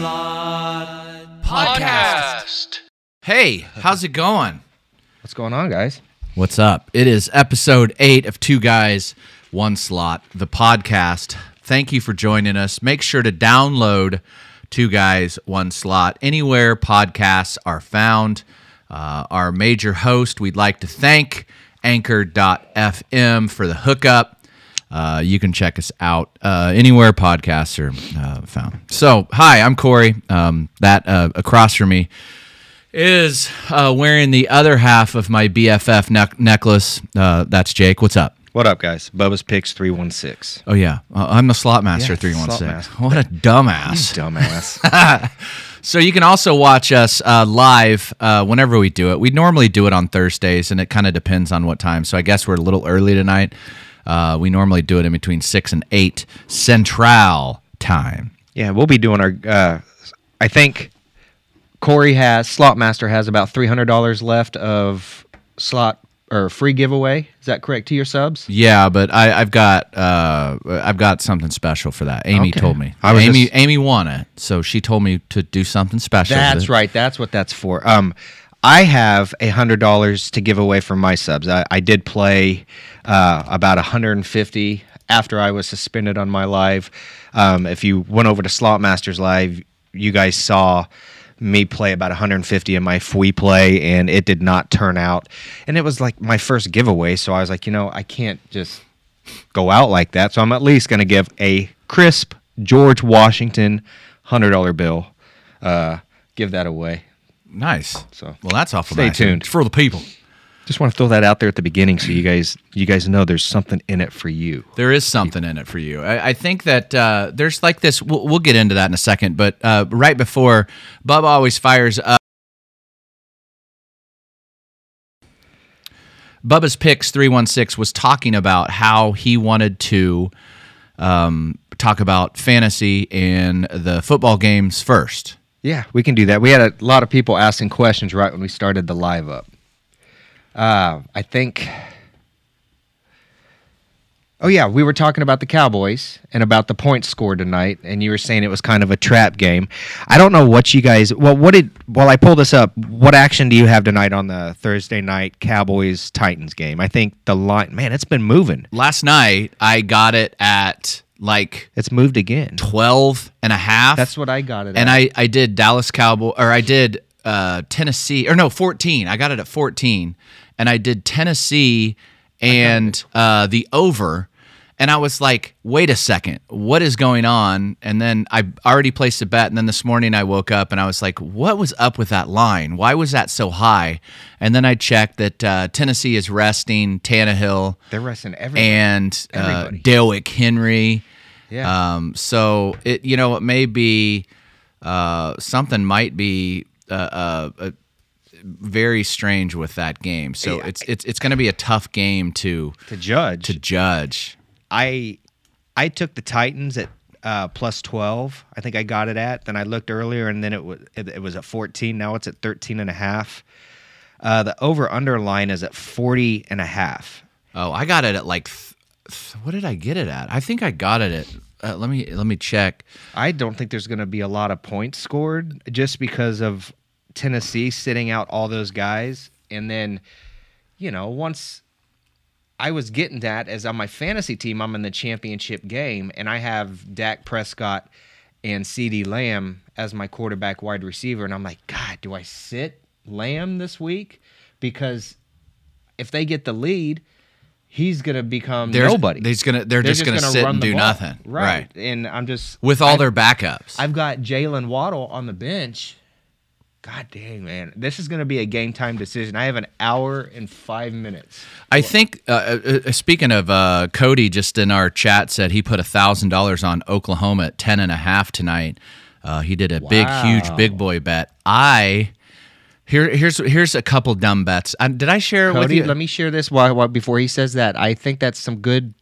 slot Podcast. Hey, how's it going? What's going on, guys? What's up? It is episode eight of Two Guys, One Slot, the podcast. Thank you for joining us. Make sure to download Two Guys, One Slot anywhere podcasts are found. Uh, our major host, we'd like to thank Anchor.fm for the hookup. Uh, you can check us out uh, anywhere podcasts are uh, found. So, hi, I'm Corey. Um, that uh, across from me is uh, wearing the other half of my BFF neck necklace. Uh, that's Jake. What's up? What up, guys? Bubba's Picks 316. Oh yeah, uh, I'm the slot master. Yeah, Three slot master. What a dumbass. Dumbass. So you can also watch us uh, live uh, whenever we do it. We normally do it on Thursdays, and it kind of depends on what time. So I guess we're a little early tonight. Uh, we normally do it in between six and eight Central time. yeah, we'll be doing our. Uh, I think Corey has, Slotmaster has about $300 left of slot or free giveaway. Is that correct to your subs? Yeah, but I, I've got uh, I've got something special for that. Amy Okay. told me. I was Amy just- Amy won it, so she told me to do something special. That's right. That's what that's for. Um, I have a hundred dollars to give away from my subs. I, I did play uh, about 150 after I was suspended on my live. Um, if you went over to Slotmasters live, you guys saw me play about 150 in my free play, and it did not turn out. And it was like my first giveaway, so I was like, you know, I can't just go out like that. So I'm at least going to give a crisp George Washington hundred dollar bill. Uh, give that away. Nice. So, well, that's awful. stay nice. tuned. It's for the people. Just want to throw that out there at the beginning, so you guys you guys know there's something in it for you. There is something in it for you. I, I think that uh, there's like this. We'll, we'll get into that in a second. But uh, right before, Bubba always fires up. Bubba's Picks 316 was talking about how he wanted to um, talk about fantasy and the football games first. Yeah, we can do that. We had a lot of people asking questions right when we started the live up. Uh, I think. Oh yeah, we were talking about the Cowboys and about the points scored tonight, and you were saying it was kind of a trap game. I don't know what you guys. Well, what did? While I pull this up, what action do you have tonight on the Thursday night Cowboys Titans game? I think the line, man, it's been moving. Last night, I got it at like It's moved again. 12 and a half. That's what I got it. and at. I I did Dallas Cowboy or I did uh Tennessee or no 14. I got it at 14 and I did Tennessee and uh the over and I was like, "Wait a second. What is going on?" And then I already placed a bet and then this morning I woke up and I was like, "What was up with that line? Why was that so high?" And then I checked that uh, Tennessee is resting Tannehill They're resting everybody. and uh, Henry. Yeah. Um, so it you know it may be uh, something might be uh, uh, very strange with that game. So Yeah. it's it's it's going to be a tough game to to judge, to judge. I I took the Titans at uh, plus 12. I think I got it at. Then I looked earlier and then it was it, it was at 14. Now it's at 13 and a half. Uh, the over under line is at 40 and a half. Oh, I got it at like what did I get it at? I think I got it at. Uh, let me let me check. I don't think there's going to be a lot of points scored just because of Tennessee sitting out all those guys. And then, you know, once I was getting that as on my fantasy team, I'm in the championship game, and I have Dak Prescott and CeeDee Lamb as my quarterback wide receiver. And I'm like, God, do I sit Lamb this week? Because if they get the lead, he's going to become There's- nobody. They're just gonna they're, just, gonna, sit and do ball. nothing. Right. And I'm just With all I- their backups. I've got Jaylen Waddle on the bench. God dang, man. This is going to be a game time decision. I have an hour and five minutes. I think, uh, uh, uh, speaking of uh, Cody, just in our chat said he put a thousand dollars on Oklahoma at ten and a half tonight. Uh, he did a big, huge, big boy bet. I here, here's here's a couple dumb bets. Uh, did I share it with you? let me share this while, while before he says that. I think that's some good.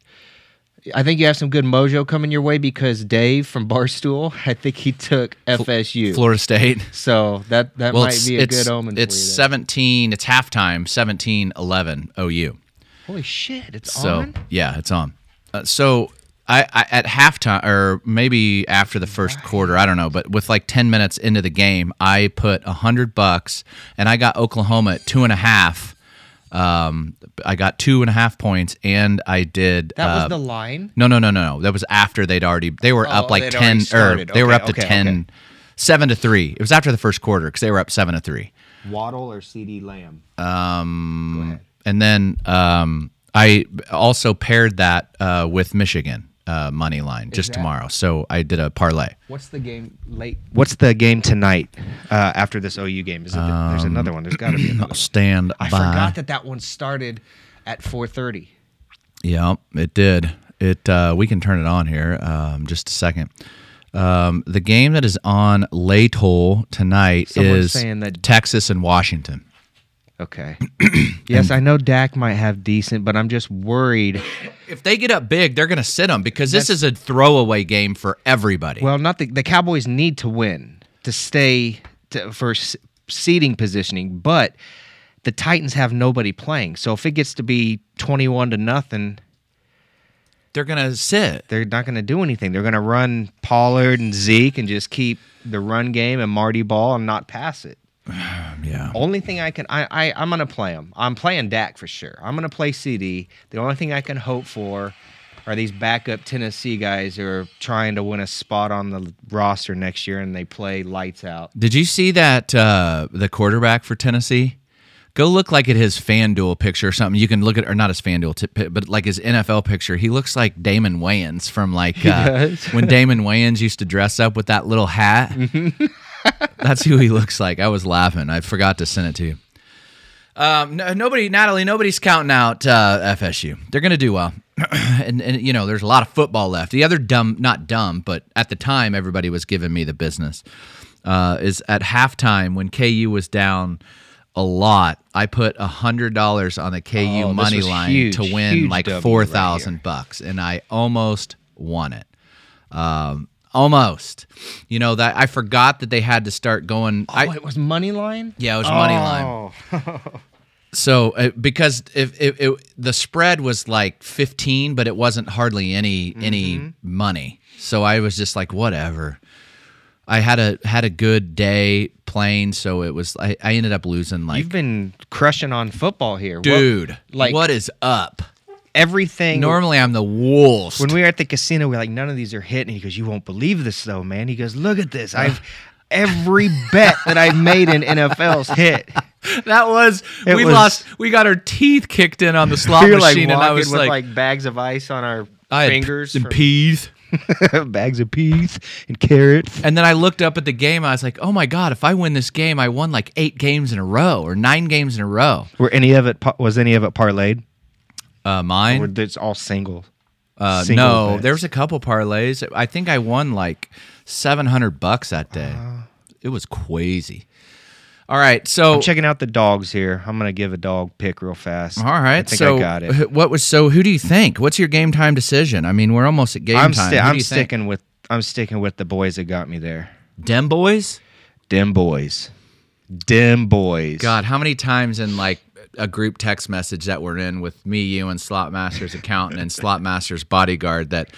I think you have some good mojo coming your way because Dave from Barstool, I think he took FSU. Florida State. So that that Well, might be a good omen. it's 17. It's halftime. 17-11 OU. Holy shit! It's So on. yeah, it's on. Uh, so I, I at halftime or maybe after the first quarter, I don't know, but with like ten minutes into the game, I put a hundred bucks and I got Oklahoma at two and a half. Um, I got two and a half points, and I did. That uh, was the line. no, no, no, no, no. That was after they'd already. They were up Oh, like they'd ten, already or started. they were Okay, up to okay, 10, okay. 7 to three. It was after the first quarter because they were up seven to three. Waddle or CeeDee Lamb. Um, and then um, I also paired that uh, with Michigan uh, money line just that- tomorrow. So I did a parlay. What's the game late? What's the game tonight uh, after this OU game? Is it the, there's another one. There's got to be another. one. Stand I by. forgot that that one started at 4:30. Yeah, it did. It. Uh, we can turn it on here. Um, just a second. Um, the game that is on late hole tonight Someone's is saying that- Texas and Washington. Okay. yes, I know Dak might have decent, but I'm just worried. If they get up big, they're going to sit them because this is a throwaway game for everybody. Well, not the the Cowboys need to win to stay to, for s- seating positioning, but the Titans have nobody playing. So if it gets to be 21 to nothing, they're going to sit. they're not going to do anything. They're going to run Pollard and Zeke and just keep the run game and Marty Ball and not pass it. Yeah. Only thing I can, I, I I'm gonna play him. I'm playing Dak for sure. I'm gonna play CeeDee. The only thing I can hope for are these backup Tennessee guys who are trying to win a spot on the roster next year, and they play lights out. Did you see that uh, the quarterback for Tennessee? Go look like at his FanDuel picture or something. You can look at or not his FanDuel, t- but like his NFL picture. He looks like Damon Wayans from like uh, when Damon Wayans used to dress up with that little hat. That's who he looks like. I was laughing. I forgot to send it to you. Um, no, nobody, Natalie, nobody's counting out uh, FSU. They're going to do well, and, and you know, there's a lot of football left. The other dumb, not dumb, but at the time, everybody was giving me the business. Uh, is at halftime when KU was down a lot. I put a hundred dollars on the KU Oh, money line huge, to win like right four thousand bucks, and I almost won it. Um, almost. You know that I forgot that they had to start going. Oh, I, it was money line. yeah, it was money line. Oh. So uh, because if, if, it the spread was like 15 but it wasn't hardly any any money. So I was just like whatever. I had a had a good day playing so it was I, I ended up losing like You've been crushing on football here, dude like- like what is up? Everything. Normally I'm the wolves. when we were at the casino, we are like, none of these are hitting. He goes, you won't believe this though, man. He goes, look at this. I've every bet that I've made in NFL's hit. that was It we was- lost we got our teeth kicked in on the slot we like machine and I was with like, like, bags of ice on our I fingers, and from- peas. bags of peas and carrots. And then I looked up at the game. I was like, "Oh my god! If I win this game, I won like eight games in a row or nine games in a row." Were any of it? Was any of it parlayed? Uh, Or mine? it's all single? Uh, no, bets? there was a couple parlays. I think I won like seven hundred bucks that day. it was crazy. All right, so I'm checking out the dogs here. I'm gonna give a dog pick real fast. all right, I think so I got it. what was so? Who do you think? What's your game time decision? I mean, we're almost at game I'm, time. sti- I'm you think? sticking with I'm sticking with the boys that got me there. Dem boys. Dim boys, dim boys. God, how many times in like a group text message that we're in with me, you, and Slotmaster's accountant and Slotmaster's bodyguard that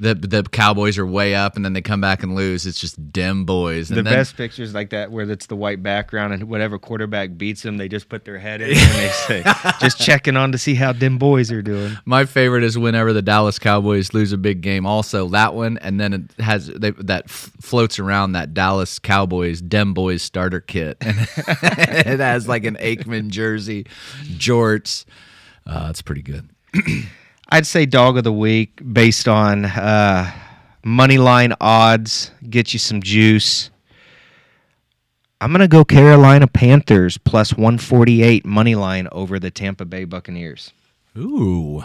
the the Cowboys are way up and then they come back and lose. It's just dim boys. And the then, best pictures like that where it's the white background and whatever quarterback beats them, they just put their head in and they say, just checking on to see how dim boys are doing. My favorite is whenever the Dallas Cowboys lose a big game. Also that one, and then it has they, that f- floats around that Dallas Cowboys Dem Boys starter kit, and it has like an Aikman jersey, jorts. Uh, it's pretty good. I'd say dog of the week based on uh, money line odds, get you some juice. I'm gonna go Carolina Panthers plus 148 money line over the Tampa Bay Buccaneers. Ooh,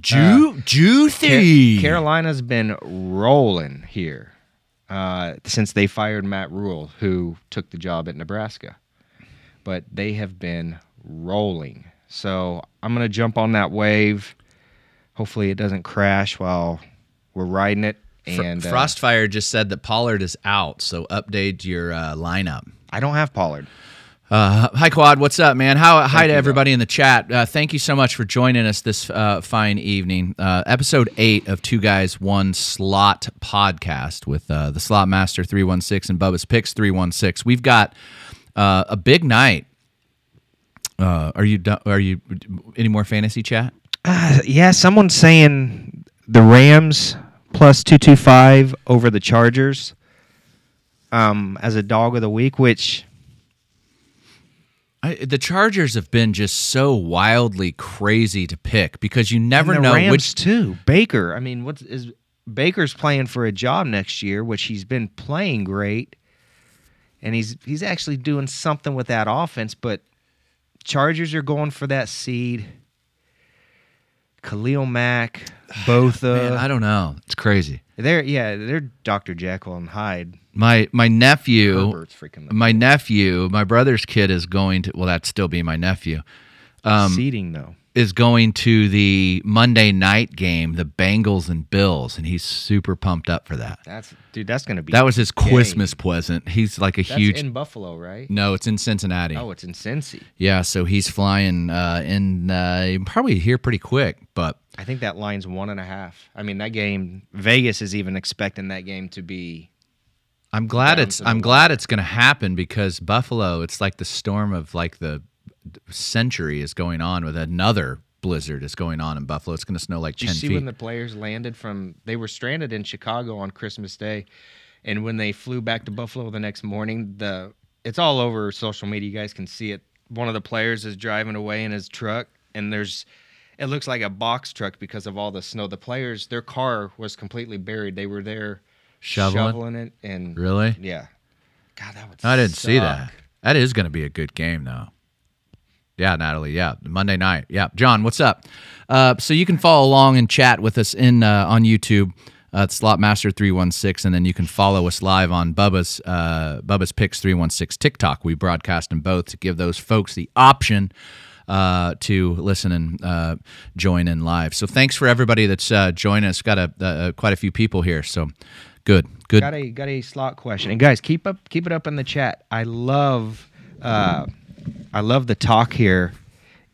Ju- juicy. Ca- Carolina's been rolling here uh, since they fired Matt Rhule, who took the job at Nebraska. But they have been rolling. So I'm going to jump on that wave. Hopefully, it doesn't crash while we're riding it. Fr- And uh, Frostfire just said that Pollard is out, so update your uh, lineup. I don't have Pollard. Uh, hi, Quad. What's up, man? How, hi to everybody in the chat. Uh, thank you so much for joining us this uh, fine evening. Uh, episode eight of Two Guys One Slot podcast with uh, the Slot Master three one six and Bubba's Picks three one six. We've got uh, a big night. are you do- are you any more fantasy chat? Uh, yeah, someone's saying the Rams plus 225 over the Chargers um, as a dog of the week, which I, the Chargers have been just so wildly crazy to pick because you never know Rams which. too. Baker, I mean, what is Baker's playing for a job next year, which he's been playing great, and he's he's actually doing something with that offense. But Chargers are going for that seed. Khalil Mack, both Man, I don't know. It's crazy. they're yeah, they're Dr. Jekyll and Hyde. My my nephew, Herbert's freaking the my nephew, my brother's kid is going to. Well, that'd still be my nephew. Um, seeding though. Is going to the Monday night game, the Bengals and Bills, and he's super pumped up for that. That's dude. That's gonna be That was his game. Christmas present. He's like a That's huge. in Buffalo, right? no, it's in Cincinnati. Oh, it's in Cincy. Yeah, so he's flying uh, in uh, probably here pretty quick, but I think that line's one and a half. I mean, that game. Vegas is even expecting that game to be. I'm glad it's I'm glad it's going to happen because Buffalo, it's like the storm of like the century is going on with another blizzard is going on in Buffalo. It's going to snow like Did you see feet. when the players landed from? They were stranded in Chicago on Christmas Day, and when they flew back to Buffalo the next morning, the it's all over social media. You guys can see it. One of the players is driving away in his truck, and there's. It looks like a box truck because of all the snow. The players, their car was completely buried. They were there Shoveling? it, and really? yeah. God, that would. I didn't see that. That is going to be a good game though. Yeah, Natalie. Yeah, Monday night. Yeah, John, what's up? Uh, so you can follow along and chat with us in uh, on YouTube. Uh, Slotmaster three one six, and then you can follow us live on Bubba's uh, Bubba's Picks three one six TikTok. We broadcast them both to give those folks the option uh, to listen and uh, join in live. So thanks for everybody that's uh, joining us. Got a, uh, quite a few people here. So good, good. got a got a slot question and guys keep up keep it up in the chat i love uh i love the talk here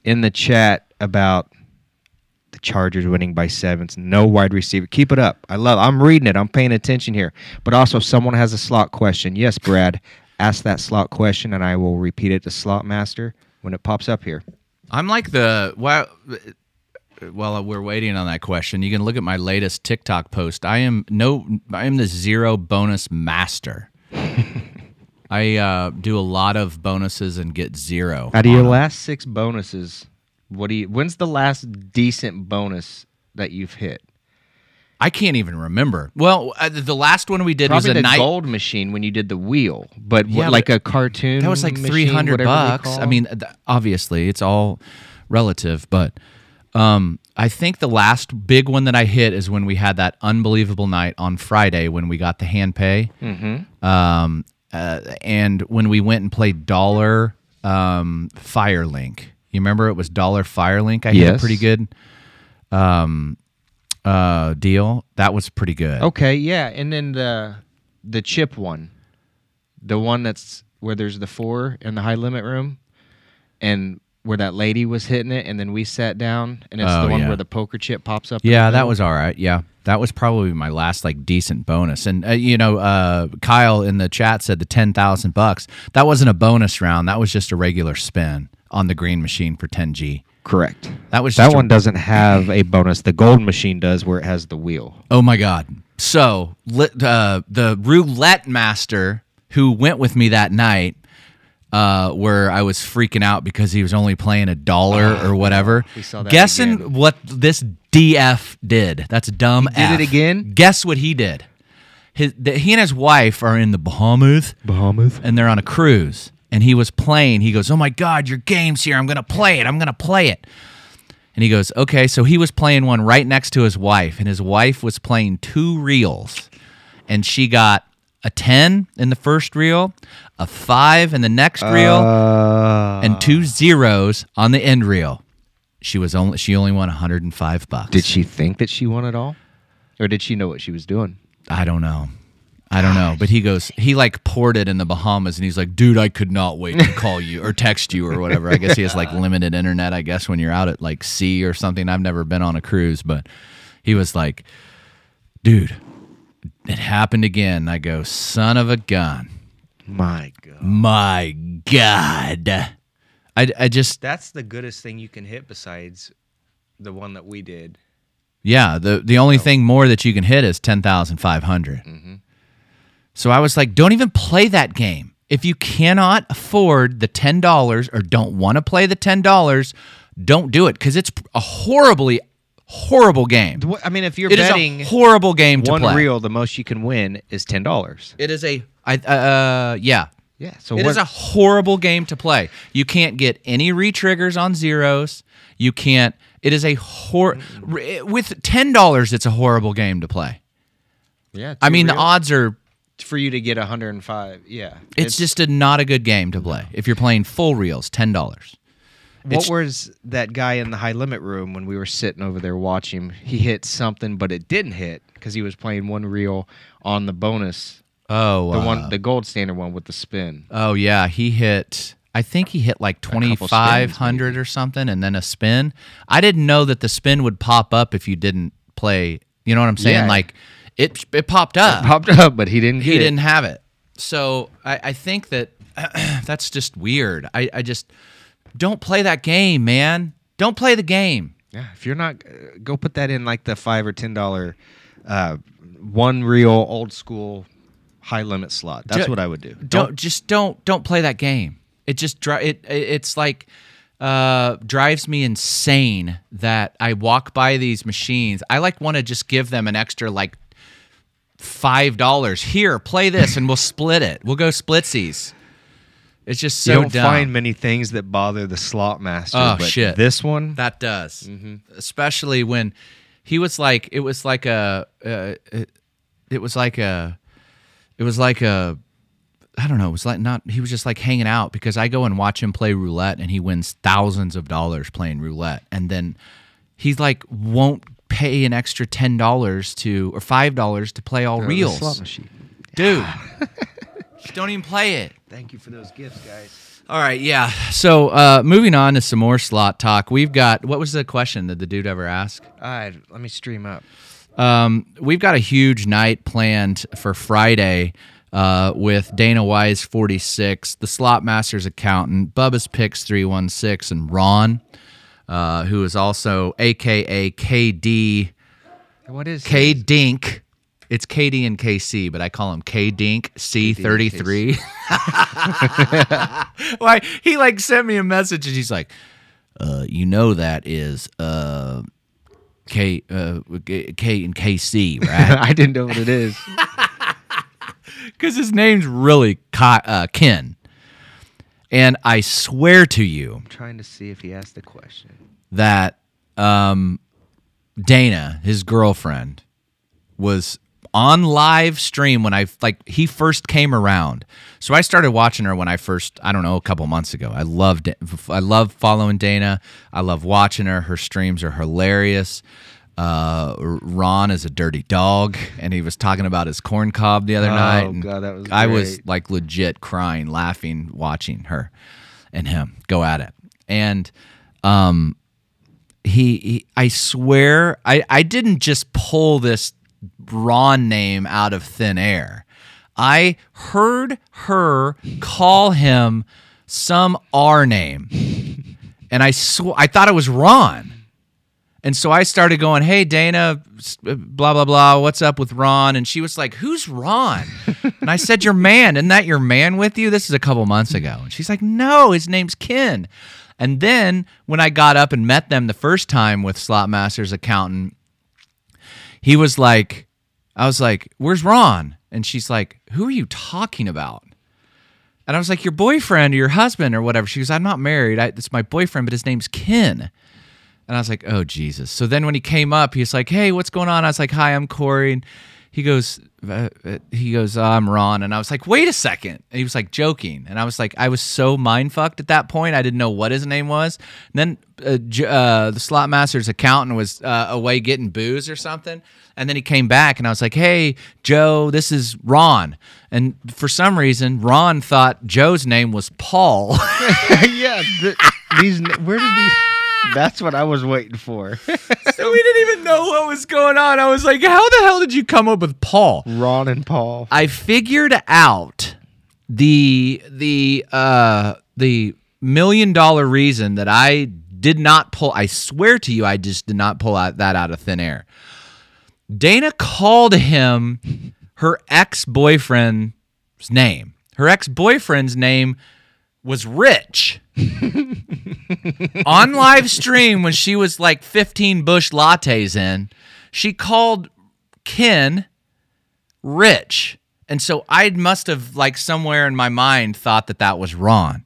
in the chat about the chargers winning by sevens. No wide receiver. Keep it up. I love i'm reading it. I'm paying attention here. But also someone has a slot question yes brad ask that slot question and i will repeat it to slot master when it pops up here. I'm like the while while we're waiting on that question, you can look at my latest TikTok post. I am no I am the zero bonus master. I uh, do a lot of bonuses and get zero. out of your on 'em. last six bonuses what do you when's the last decent bonus that you've hit I can't even remember. Well, uh, the last one we did Probably was a the night. gold machine when you did the wheel, but what, Yeah, like but a cartoon. That was like three hundred bucks. I mean, th- obviously, it's all relative, but um, I think the last big one that I hit is when we had that unbelievable night on Friday when we got the hand pay, mm-hmm. um, uh, and when we went and played Dollar um, Firelink. You remember it was Dollar Firelink. I had a pretty good um, uh, deal. That was pretty good. Okay, yeah, and then the the chip one, the one that's where there's the four in the high limit room, and where that lady was hitting it, and then we sat down, and it's Oh, the one yeah. where the poker chip pops up. Yeah, that was all right. Yeah, that was probably my last like decent bonus. And uh, you know, uh, Kyle in the chat said the ten thousand bucks. That wasn't a bonus round. That was just a regular spin on the green machine for ten G. correct. That was That just a- one doesn't have a bonus. The gold machine does, where it has the wheel. Oh my god! So lit, uh, the roulette master who went with me that night, uh, where I was freaking out because he was only playing a dollar or whatever. we saw that Guessing again. what this DF did? That's dumb. He did it again? Guess what he did? His, the, he and his wife are in the Bahamas Bahamas. and they're on a cruise. And he was playing. He goes, "Oh my God, your game's here! I'm gonna play it! I'm gonna play it!" And he goes, "Okay." So he was playing one right next to his wife, and his wife was playing two reels, and she got a ten in the first reel, a five in the next reel, Uh, and two zeros on the end reel. She was only she only won 105 bucks. did she think that she won it all, or did she know what she was doing? I don't know. I don't know, but he goes, he like poured it in the Bahamas, and he's like, dude, I could not wait to call you or text you or whatever. I guess he has like limited internet. I guess when you're out at like sea or something. I've never been on a cruise, but he was like, dude, it happened again. I go, son of a gun, My God. my god. I, I just That's the goodest thing you can hit besides the one that we did. Yeah, the the only thing more that you can hit is ten thousand five hundred. Mm-hmm. So I was like, don't even play that game. If you cannot afford the ten dollars or don't want to play the ten dollars, don't do it because it's a horribly horrible game. I mean, if you're It is betting a horrible game to one play. reel, the most you can win is ten dollars. It is a I uh yeah. Yeah. So It what, is a horrible game to play. You can't get any re-triggers on zeros. You can't. It is a hor with ten dollars. It's a horrible game to play. yeah. I two mean, the odds are. for you to get 105. Yeah. It's, just a not a good game to play if you're playing full reels. Ten dollars. What it's- was that guy in the high limit room when we were sitting over there watching? He hit something, but it didn't hit because he was playing one reel on the bonus, Oh, the uh, one, the gold standard one with the spin. Oh yeah, he hit. I think he hit like twenty five hundred or something, and then a spin. I didn't know that the spin would pop up if you didn't play. You know what I'm saying? Yeah. Like it, it popped up. Popped up, but he didn't. he didn't have it. So I, I think that that's just weird. I, I just don't play that game, man. Don't play the game. Yeah, if you're not, uh, go put that in like the five or ten dollar, uh, one reel old school high limit slot. That's Ju- what I would do. Don't just don't don't play that game. It just dri- it, it it's like uh drives me insane that I walk by these machines. I like want to just give them an extra like five dollars. Here, play this, and we'll split it. We'll go splitsies. It's just so you don't dumb. find many things that bother the slot master. Oh, but shit. This one, That does, especially when he was like, it was like a, uh, it, it was like a, it was like a, I don't know, it was like not. He was just like hanging out because I go and watch him play roulette, and he wins thousands of dollars playing roulette, and then he's like won't pay an extra ten dollars to or five dollars to play all reels, dude. just don't even play it. Thank you for those gifts, guys. All right, yeah. So uh, moving on to some more slot talk. We've got what was the question that the dude ever asked? All right, let me stream up. Um, we've got a huge night planned for Friday uh, with Dana Wise 46, the Slot Masters accountant, Bubba's Picks 316, and Ron, uh, who is also AKA KD What is K? Dink. It's KD and KC, but I call him K Dink C33. Why he like sent me a message and he's like, uh, you know that is uh K uh K and KC, right? I didn't know what it is. Because his name's really uh, Ken. And I swear to you I'm trying to see if he asked the question. that um, Dana, his girlfriend, was on live stream when I like he first came around. So I started watching her when I first I don't know a couple months ago. I loved it. I love following Dana. I love watching her. Her streams are hilarious. Uh, Ron is a dirty dog, and he was talking about his corn cob the other Oh, night. and God, that was I was like legit crying, laughing, watching her and him go at it. And um, he, he I swear I, I didn't just pull this Ron name out of thin air. I heard her call him some R name. And I sw- I thought it was Ron. And so I started going, "Hey Dana, uh, blah blah blah, what's up with Ron?" And she was like, "Who's Ron?" and I said, "Your man. Isn't that your man with you?" This is a couple months ago. And she's like, "No, his name's Ken." And then when I got up and met them the first time with Slot Master's accountant, he was like, I was like, "Where's Ron?" And she's like, "Who are you talking about?" And I was like, "Your boyfriend or your husband or whatever." She goes, "I'm not married. I, it's my boyfriend, but his name's Ken." And I was like, "Oh Jesus!" So then when he came up, he's like, "Hey, what's going on?" I was like, "Hi, I'm Corey." And he goes, uh, uh, he goes, uh, I'm Ron, and I was like, wait a second. And he was like joking, and I was like, I was so mind fucked at that point, I didn't know what his name was. And then uh, uh, the slot master's accountant was uh, away getting booze or something, and then he came back, and I was like, Hey, Joe, this is Ron. And for some reason, Ron thought Joe's name was Paul. yeah, th- these. Where did these? That's what I was waiting for. so we didn't even know what was going on. I was like, How the hell did you come up with Paul? Ron and Paul. I figured out the the uh the million dollar reason that I did not pull I swear to you I just did not pull out that out of thin air. Dana called him her ex-boyfriend's name. Her ex-boyfriend's name was Rich. On live stream when she was like 15 Busch Lattes in, she called Ken rich. And so I must have, like, somewhere in my mind thought that that was Ron.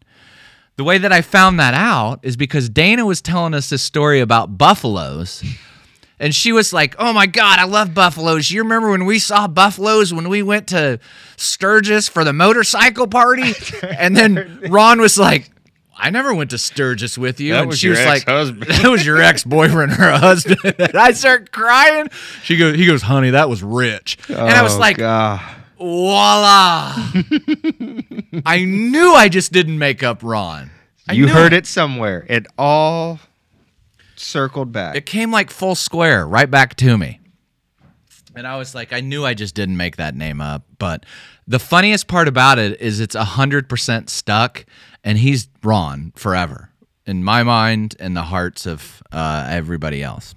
The way that I found that out is because Dana was telling us this story about buffaloes. And she was like, Oh my God, I love buffaloes. You remember when we saw buffaloes when we went to Sturgis for the motorcycle party? And then Ron was like, I never went to Sturgis with you. That and was she your was like, ex-husband. That was your ex boyfriend, her husband. and I start crying. She goes, He goes, Honey, that was rich. and I was Oh, like, God. voila. I knew I just didn't make up Ron. I you knew heard it somewhere. It all circled back. It came like full square right back to me. And I was like, I knew I just didn't make that name up. But the funniest part about it is it's 100% stuck, and he's Ron forever in my mind and the hearts of uh, everybody else.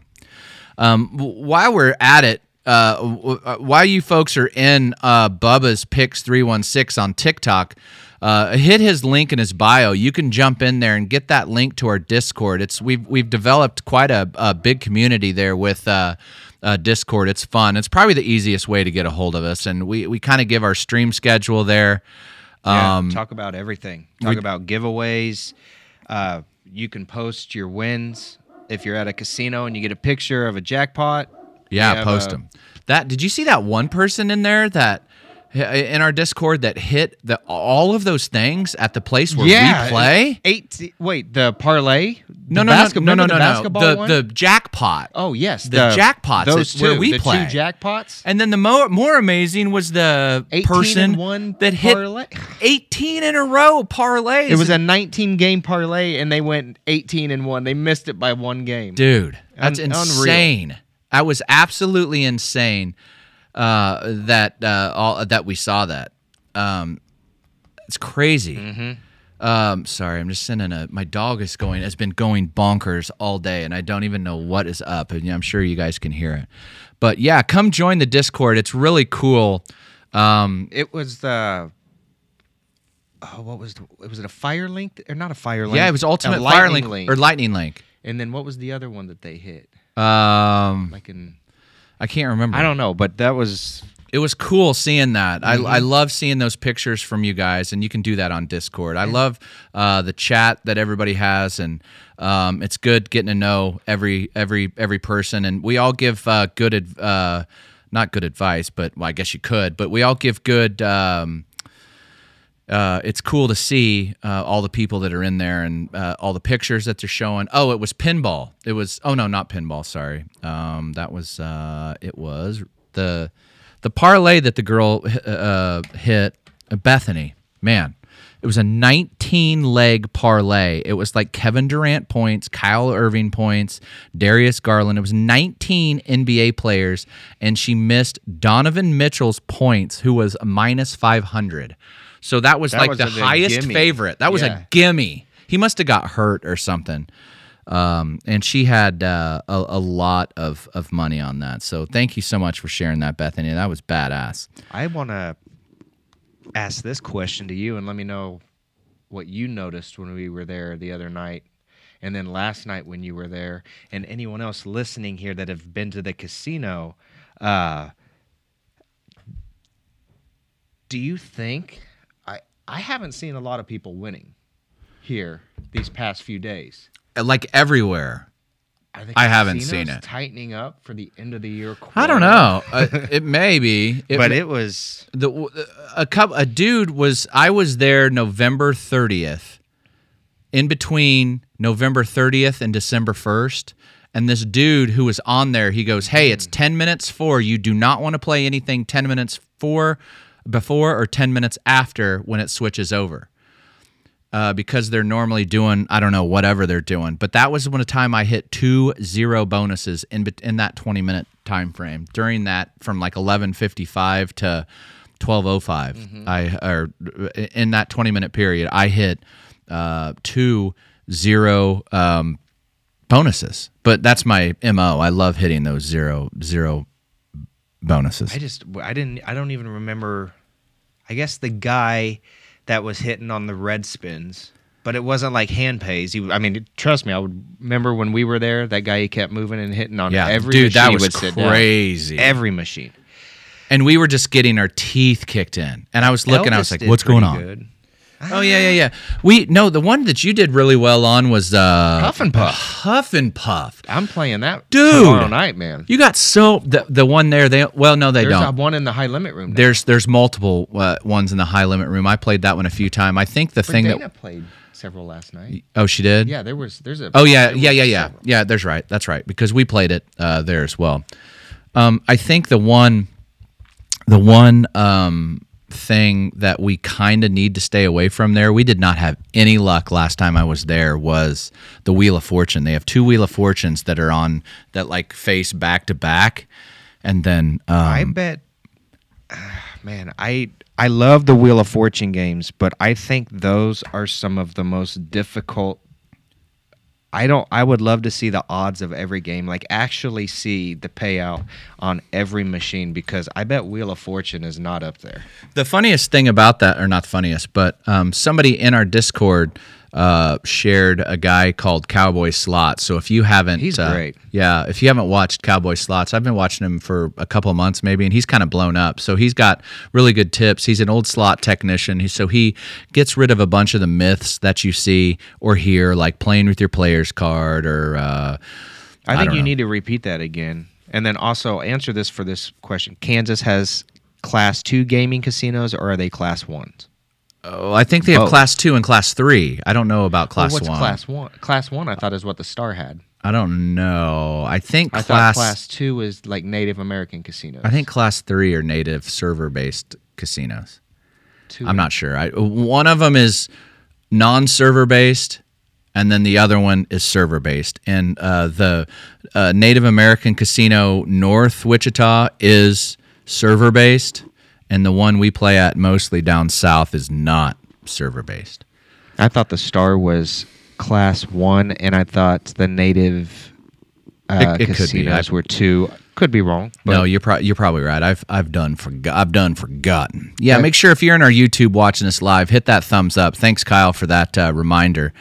Um, while we're at it, uh, uh, while you folks are in uh, Bubba's Picks 316 on TikTok, uh, hit his link in his bio. You can jump in there and get that link to our Discord. It's we've we've developed quite a, a big community there with uh, uh, Discord. It's fun. It's probably the easiest way to get a hold of us, and we we kind of give our stream schedule there. Yeah, Um, talk about everything. Talk about giveaways. Uh, you can post your wins if you're at a casino and you get a picture of a jackpot. Yeah, post a- them. That did you see that one person in there that in our Discord that hit the all of those things at the place where yeah, we play? Eight. Wait, the parlay. No, The no, basket- no, no, no, remember no, no. The one? the jackpot. oh yes, the jackpots Those two, where we the play. two jackpots. And then the more more amazing was the person one that hit parlay. 18 in a row parlays. It was a 19 game parlay, and they went 18 and one. They missed it by one game. dude. That's Un- unreal. insane. That was absolutely insane. Uh, that uh, all that we saw that. Um, it's crazy. Mm-hmm. Um, sorry, I'm just sending a. My dog is going. Has been going bonkers all day, and I don't even know what is up. And I'm sure you guys can hear it. But yeah, come join the Discord. It's really cool. Um, It was the. Oh, what was the, it? Was it a fire link or not a fire link? yeah, it was Ultimate Fire lightning Link, or Lightning Link. and then what was the other one that they hit? Um, Like in I can't remember. I don't know, but that was It was cool seeing that. Mm-hmm. I, I love seeing those pictures from you guys, and you can do that on Discord. I love uh, the chat that everybody has, and um, it's good getting to know every every every person. And we all give uh, good, uh, not good advice, but well, I guess you could. But we all give good. Um, uh, it's cool to see uh, all the people that are in there and uh, all the pictures that they're showing. Oh, it was pinball. It was oh no, not pinball. Sorry, um, that was uh, it was the the parlay that the girl uh, hit. uh, Bethany, man, it was a 19 leg parlay. It was like Kevin Durant points, Kyrie Irving points, Darius Garland. It was 19 NBA players, and she missed Donovan Mitchell's points, who was minus 500. So that was That like was the highest gimme. favorite. That was Yeah. a gimme. He must have got hurt or something. Um, and she had uh, a, a lot of, of money on that. So thank you so much for sharing that, Bethany. That was badass. I want to ask this question to you and let me know what you noticed when we were there the other night and then last night when you were there and anyone else listening here that have been to the casino uh, do you think I I haven't seen a lot of people winning here these past few days Uh, Like everywhere. Are the I haven't seen it. Tightening up for the end of the year. I don't know. uh, it may be, It but may- it was the a couple a dude was I was there November 30th in between November 30th and December 1st and this dude who was on there he goes hey it's 10 minutes for you do not want to play anything 10 minutes for before or 10 minutes after when it switches over uh, because they're normally doing I don't know whatever they're doing. But that was when a time I hit two zero bonuses in in that twenty minute time frame. During that, from like eleven fifty five to twelve oh five, I or in that twenty minute period, I hit uh, two zero um, bonuses. But that's my mo. I love hitting those zero zero bonuses. I just I didn't I don't even remember. I guess the guy that was hitting on the red spins, but it wasn't like hand pays. He, I mean, trust me, I would remember when we were there. That guy he kept moving and hitting on yeah, every dude, machine that was would sit down. crazy. Every machine. and we were just getting our teeth kicked in. And I was looking, I was like, "What's going on?" good. Oh yeah, yeah, yeah. We no, the one that you did really well on was uh, Huff and Puff. Huff and Puff. I'm playing that Dude. tomorrow night, man. You got so the the one there. They well, no, they There's don't. one in the high limit room. now. There's there's multiple uh, ones in the high limit room. I played that one a few times. I think the But thing Dana that played several last night. oh she did. Yeah, there was. There's a. Oh yeah, yeah, yeah, yeah, several. yeah. There's right. That's right because we played it uh, there as well. Um, I think the one, the one um, thing that we kind of need to stay away from there. We did not have any luck last time I was there. Was the Wheel of Fortune? They have two Wheel of Fortunes that are on that like face back to back, and then um, I bet, man, I I love the Wheel of Fortune games, but I think those are some of the most difficult. I don't. I would love to see the odds of every game, like actually see the payout on every machine, because I bet Wheel of Fortune is not up there. The funniest thing about that, or not funniest, but um, somebody in our Discord uh, shared a guy called Cowboy Slots. So if you haven't, He's uh, great. Yeah, if you haven't watched Cowboy Slots, I've been watching him for a couple of months maybe, and he's kind of blown up. So he's got really good tips. He's an old slot technician, He- so he gets rid of a bunch of the myths that you see or hear, like playing with your player's card or. Uh, I think don't you know. need to repeat that again, and then also answer this for this question: Kansas has Class Two gaming casinos, or are they Class Ones? Oh, I think they have Both. class two and class three. I don't know about class well, what's one. Class One? Class One, I thought is what the Star had. I don't know. I think I class. Class Two is like Native American casinos. I think class three are native server based casinos. two. I'm not sure. I, one of them is non server based, and then the other one is server based. And uh, the uh, Native American Casino North Wichita is server based, and the one we play at mostly down south is not server based. I thought the Star was Class One, and I thought the Native uh, It- it could be. casinos were two. Could be wrong. No, you're pro- you're probably right. I've I've done forgo- I've done forgotten. Yeah, make sure if you're in our YouTube watching this live, hit that thumbs up. Thanks, Kyle, for that uh, reminder.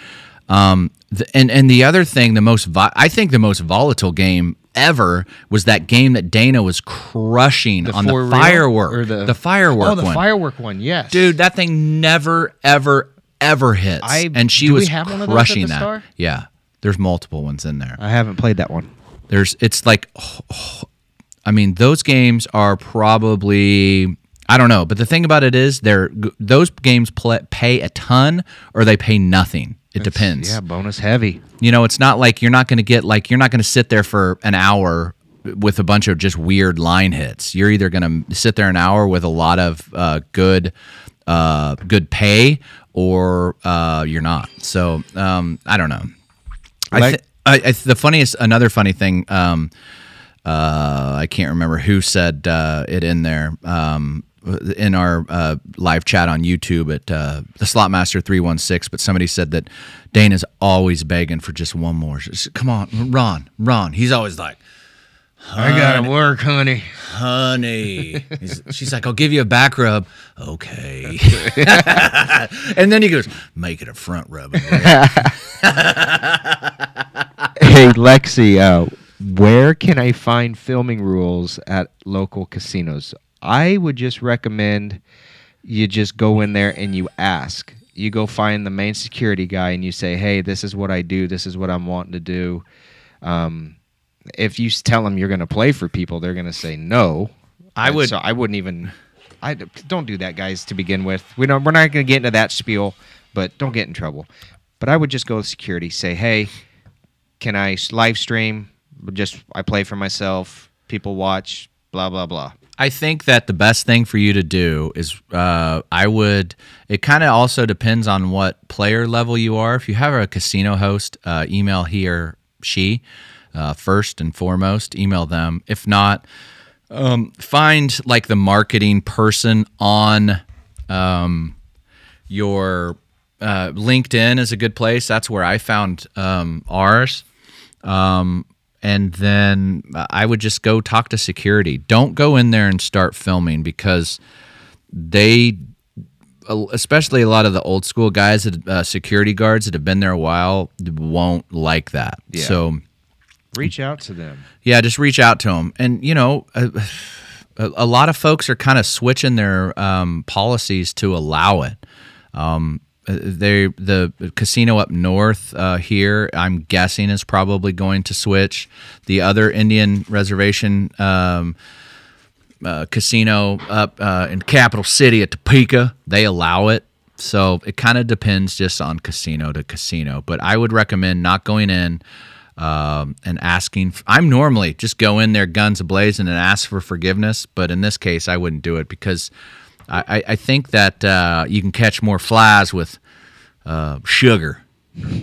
Um, th- and and the other thing, the most vi- I think the most volatile game ever was that game that Dana was crushing on the firework, Or the, firework Oh, the one. firework one. Yes, Dude, that thing never ever ever hits. I- and she was have one of those at crushing that. Star? Yeah, there's multiple ones in there. I haven't played that one. There's it's like I mean those games are probably I don't know, but the thing about it is they're those games play, pay a ton or they pay nothing. It depends. Yeah, bonus heavy. You know, it's not like you're not going to get like you're not going to sit there for an hour with a bunch of just weird line hits. You're either going to sit there an hour with a lot of uh, good uh, good pay or uh, you're not. So um, I don't know. I, Like- thi- I, I the funniest another funny thing um, uh, I can't remember who said uh, it in there um, in our uh, live chat on YouTube at uh, the Slotmaster three one six. But somebody said that Dana's always begging for just one more. Just, Come on, Ron, Ron. He's always like, I gotta work, honey. honey. He's, she's like, I'll give you a back rub. Okay. and then he goes, make it a front rub. hey, Lexi, uh, where can I find filming rules at local casinos? I would just recommend you just go in there and you ask. You go find the main security guy and you say, "Hey, this is what I do. This is what I'm wanting to do." Um, if you tell them you're going to play for people, they're going to say no. I And would- So I wouldn't even. I don't do that, guys. To begin with, we don't. We're not going to get into that spiel, but don't get in trouble. But I would just go with security. Say, hey, can I live stream? Just I play for myself. People watch. Blah blah blah. I think that the best thing for you to do is uh, I would. It kind of also depends on what player level you are. If you have a casino host, uh, email he or she uh, first and foremost. Email them. If not, um, find like the marketing person on um, your uh, LinkedIn is a good place. That's where I found um, ours. Um, and then I would just go talk to security. Don't go in there and start filming because they, especially a lot of the old school guys, uh, security guards that have been there a while, won't like that. Yeah. So Reach out to them. yeah, just reach out to them. And, you know, a, a, a lot of folks are kind of switching their um, policies to allow it. Um, they the casino up north uh, here, I'm guessing, is probably going to switch. The other Indian reservation um, uh, casino up uh, in capital city at Topeka, they allow it. So it kind of depends just on casino to casino. But I would recommend not going in um, and asking. I'm normally just go in there guns ablazing and ask for forgiveness. But in this case, I wouldn't do it because I, I, think that uh, you can catch more flies with uh, sugar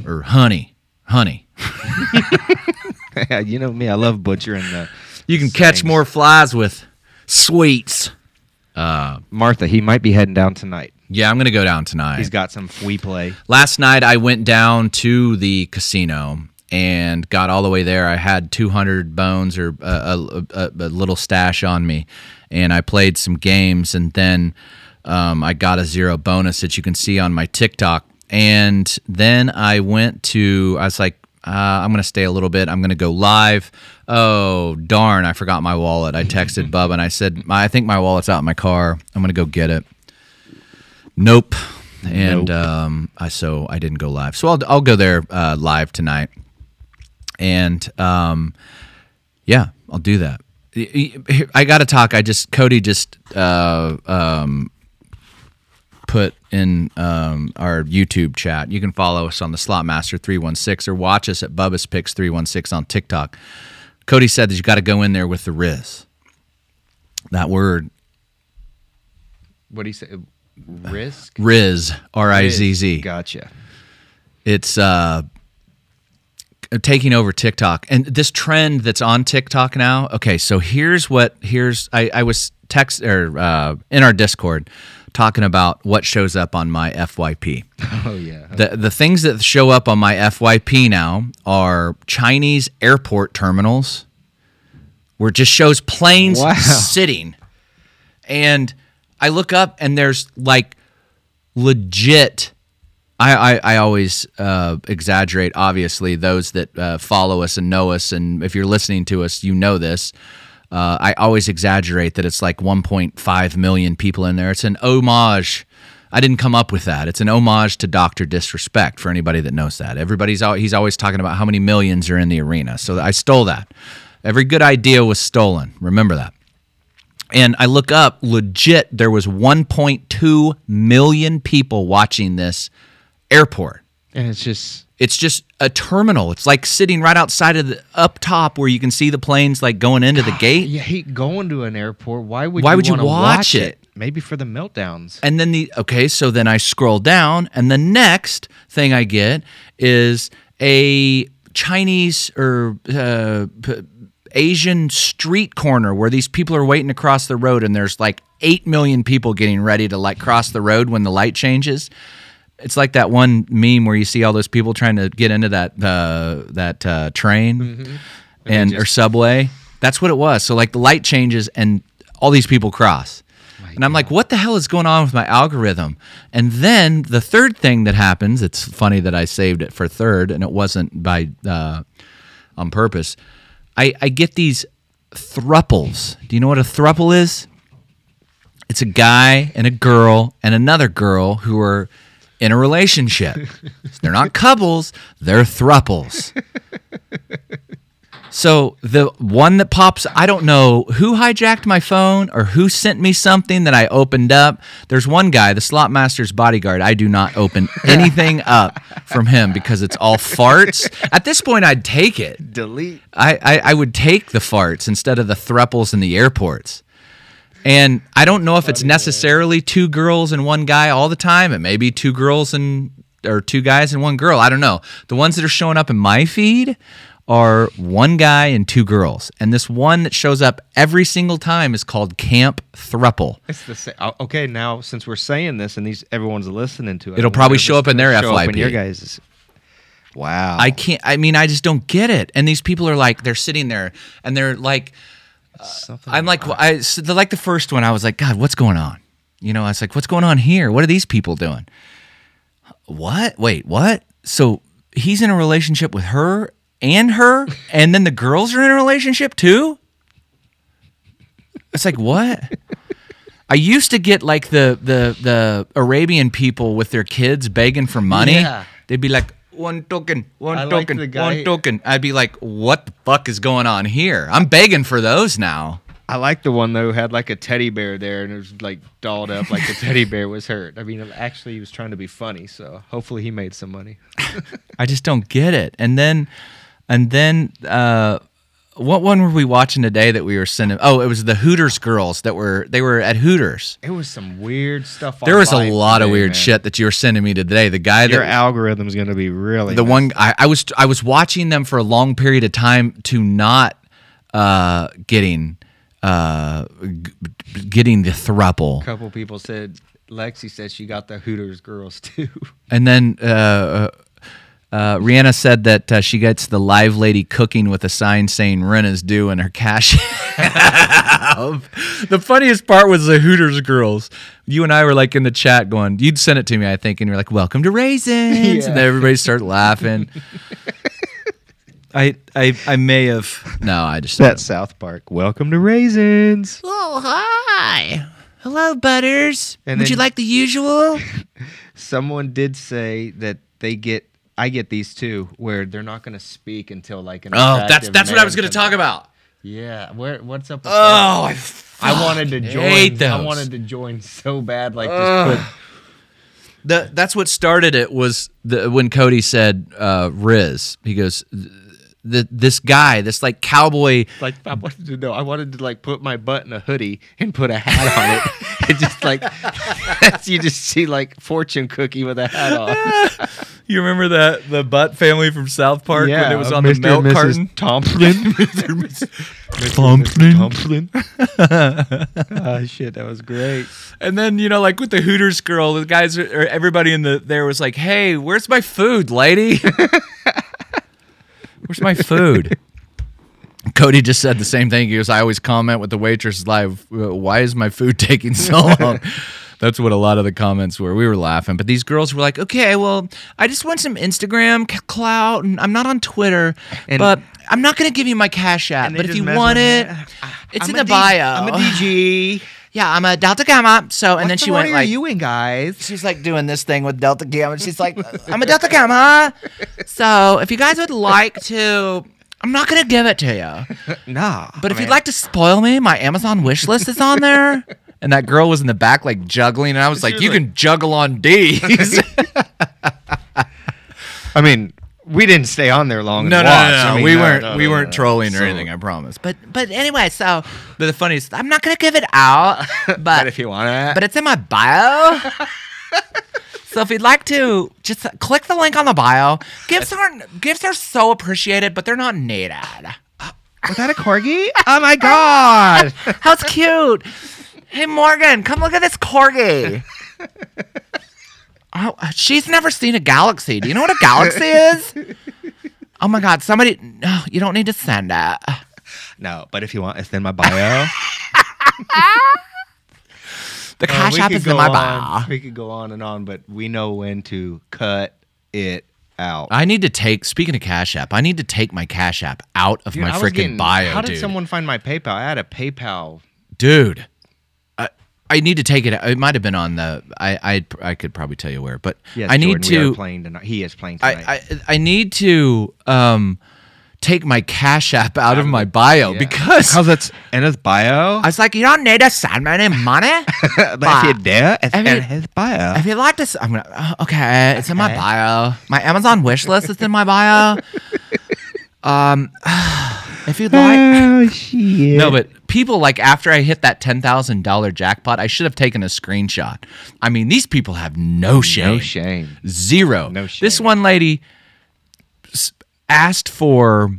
or honey. Honey. you know me. I love butchering the. You can catch more flies with sweets. Martha, he might be heading down tonight. Yeah, I'm gonna go down tonight. He's got some we play. Last night I went down to the casino and got all the way there. I had 200 bones or a, a, a, a little stash on me, and I played some games, and then um, I got a zero bonus that you can see on my TikTok. And then I went to. I was like, uh, I'm gonna stay a little bit. I'm gonna go live. Oh darn! I forgot my wallet. I texted Bub and I said, I think my wallet's out in my car. I'm gonna go get it. Nope. And Nope. um, I so I didn't go live. So I'll I'll go there uh, live tonight. And um, yeah, I'll do that. I got to talk. I just Cody just uh, um, put in um, our YouTube chat. You can follow us on the Slotmaster three one six or watch us at Bubba's Picks three one six on TikTok. Cody said that you got to go in there with the Riz. That word What do you say? Risk. Riz R I Z Z. Gotcha. it's uh taking over TikTok and this trend that's on TikTok now. Okay, so here's what here's I, I was text or uh, in our Discord talking about what shows up on my FYP. Oh yeah. The the things that show up on my FYP now are Chinese airport terminals where it just shows planes Wow. sitting. And I look up and there's like legit I, I, I always uh, exaggerate, obviously, those that uh, follow us and know us. And if you're listening to us, you know this. Uh, I always exaggerate that it's like 1.5 million people in there. It's an homage. I didn't come up with that. It's an homage to Dr. Disrespect for anybody that knows that. Everybody's al- he's always talking about how many millions are in the arena. So I stole that. Every good idea was stolen. Remember that. And I look up, legit, there was 1.2 million people watching this airport. And it's just It's just a terminal. It's like sitting right outside of the up top where you can see the planes like going into the gate. you hate going to an airport. Why would Why you would you wanna watch it? Maybe for the meltdowns. And then the okay, so then I scroll down, and the next thing I get is a Chinese or uh, p- Asian street corner where these people are waiting to cross the road, and there's like eight million people getting ready to like cross the road when the light changes. It's like that one meme where you see all those people trying to get into that uh, that uh, train and, or subway. That's what it was. So like the light changes and all these people cross. And I'm like, what the hell is going on with my algorithm? And then the third thing that happens, it's funny that I saved it for third and it wasn't by uh, on purpose. I, I get these thruples. Do you know what a thruple is? It's a guy and a girl and another girl who are in a relationship. they're not couples, they're thruples. So the one that pops, I don't know who hijacked my phone or who sent me something that I opened up. There's one guy, the slot master's bodyguard. I do not open anything up from him because it's all farts. At this point, I'd take it. Delete. I, I, I would take the farts instead of the thruples in the airports. And I don't know if it's necessarily two girls and one guy all the time. It may be two girls and or two guys and one girl. I don't know. The ones that are showing up in my feed are one guy and two girls. And this one that shows up every single time is called Camp Thruple. It's the same. Uh, okay, now since we're saying this and these everyone's listening to it, It'll probably show up in their show up in your guys'. Wow. I can't I mean I just don't get it. And these people are like they're sitting there and they're like Something I'm like, I so the, like the first one. I was like, God, what's going on? You know, I was like, what's going on here? What are these people doing? What? Wait, what? So he's in a relationship with her and her, and then the girls are in a relationship too. It's like what? I used to get like the the the Arabian people with their kids begging for money. Yeah. They'd be like, one token, one I token, guy- one token. I'd be like, what the fuck is going on here? I'm begging for those now. I like the one though who had like a teddy bear there and it was like dolled up like the teddy bear was hurt. I mean, actually, he was trying to be funny, so hopefully he made some money. I just don't get it. And then, and then, uh, what one were we watching today that we were sending? Oh, it was the Hooters girls that were they were at Hooters. It was some weird stuff. There was a lot of weird man. shit that you were sending me today. The guy Your that is gonna be really the messed one I, I was I was watching them for a long period of time to not uh, getting uh, g- getting the thruple. A couple people said Lexi said she got the Hooters girls too. And then uh, uh, Rihanna said that uh, she gets the live lady cooking with a sign saying rent is due and her cash. the funniest part was the Hooters girls. You and I were like in the chat going, you'd send it to me, I think, and you're like, welcome to Raisins. Yeah. And then everybody started laughing. I, I I may have no I just That South Park. Welcome to Raisins. oh hi hello butters And would you like the usual Someone did say that they get. I get these too, where they're not going to speak until like an. oh that's that's what I was going to talk about Yeah, where? What's up? With oh I. I wanted to join. hate those. I wanted to join so bad, like just put The, that's what started it was the, when Cody said uh, Riz. He goes, the, this guy, this like cowboy. like I wanted to know. I wanted to like put my butt in a hoodie and put a hat on it. it just like you just see like fortune cookie with a hat on. You remember that the Butt family from South Park when it was on Mr. the milk Mrs. carton? Thompson. Thompson. Thompson. oh shit, that was great. And then you know, like with the Hooters girl, the guys or everybody in the there was like, "Hey, where's my food, lady? Where's my food?" Cody just said the same thing. He goes, "I always comment with the waitress live. uh, Why is my food taking so long?" That's what a lot of the comments were. We were laughing, but these girls were like, "Okay, well, I just want some Instagram clout, and I'm not on Twitter, And- but I'm not gonna give you my Cash App. But if you want it, it's I'm in the D- bio. I'm a DG. Yeah, I'm a Delta Gamma. So, and then she went like, you in, guys? she's like doing this thing with Delta Gamma. She's like, I'm a Delta Gamma. So if you guys would like to, I'm not gonna give it to you. Nah. But if you'd like to spoil me, my Amazon wish list is on there. And that girl was in the back like juggling, and I was like, was "You like- can juggle on D's." I mean, we didn't stay on there long. no, no, watch. no, I no. mean, we no, weren't, no, we weren't no. trolling or So- anything. I promise. But, but anyway, so, but the funniest, I'm not gonna give it out, but, But if you want it, but it's in my bio. so if you'd like to, just click the link on the bio. Gifts aren't gifts are so appreciated, but they're not needed. was that a corgi? Oh my god! How's cute. Hey Morgan, come look at this corgi. Oh, she's never seen a galaxy. Do you know what a galaxy is? Oh my god, somebody no, you don't need to send it. no, but if you want, it's in my bio. The Uh, cash we app is in my on- bio. We could go on and on, but we know when to cut it out. I need to take speaking of Cash App, I need to take my Cash App out of Dude, my freaking bio, How did dude. someone find my PayPal? I had a PayPal. dude. I, need to take it. It might have been on the. I I, I could probably tell you where, but Yes, I need Jordan, to. playing tonight. He is playing tonight. I, I I need to um take my Cash App out of my bio because Because it's in his bio. I was like, you don't need to send me any money. but if you do, it's in you- his bio. If you'd like to, I'm gonna. uh, Okay, it's in my bio. My Amazon wish list is in my bio. Um, if you'd like. Oh shit! No, but people like after I hit that ten thousand dollar jackpot, I should have taken a screenshot. I mean, these people have no shame, no shame. zero. No shame. This one lady asked for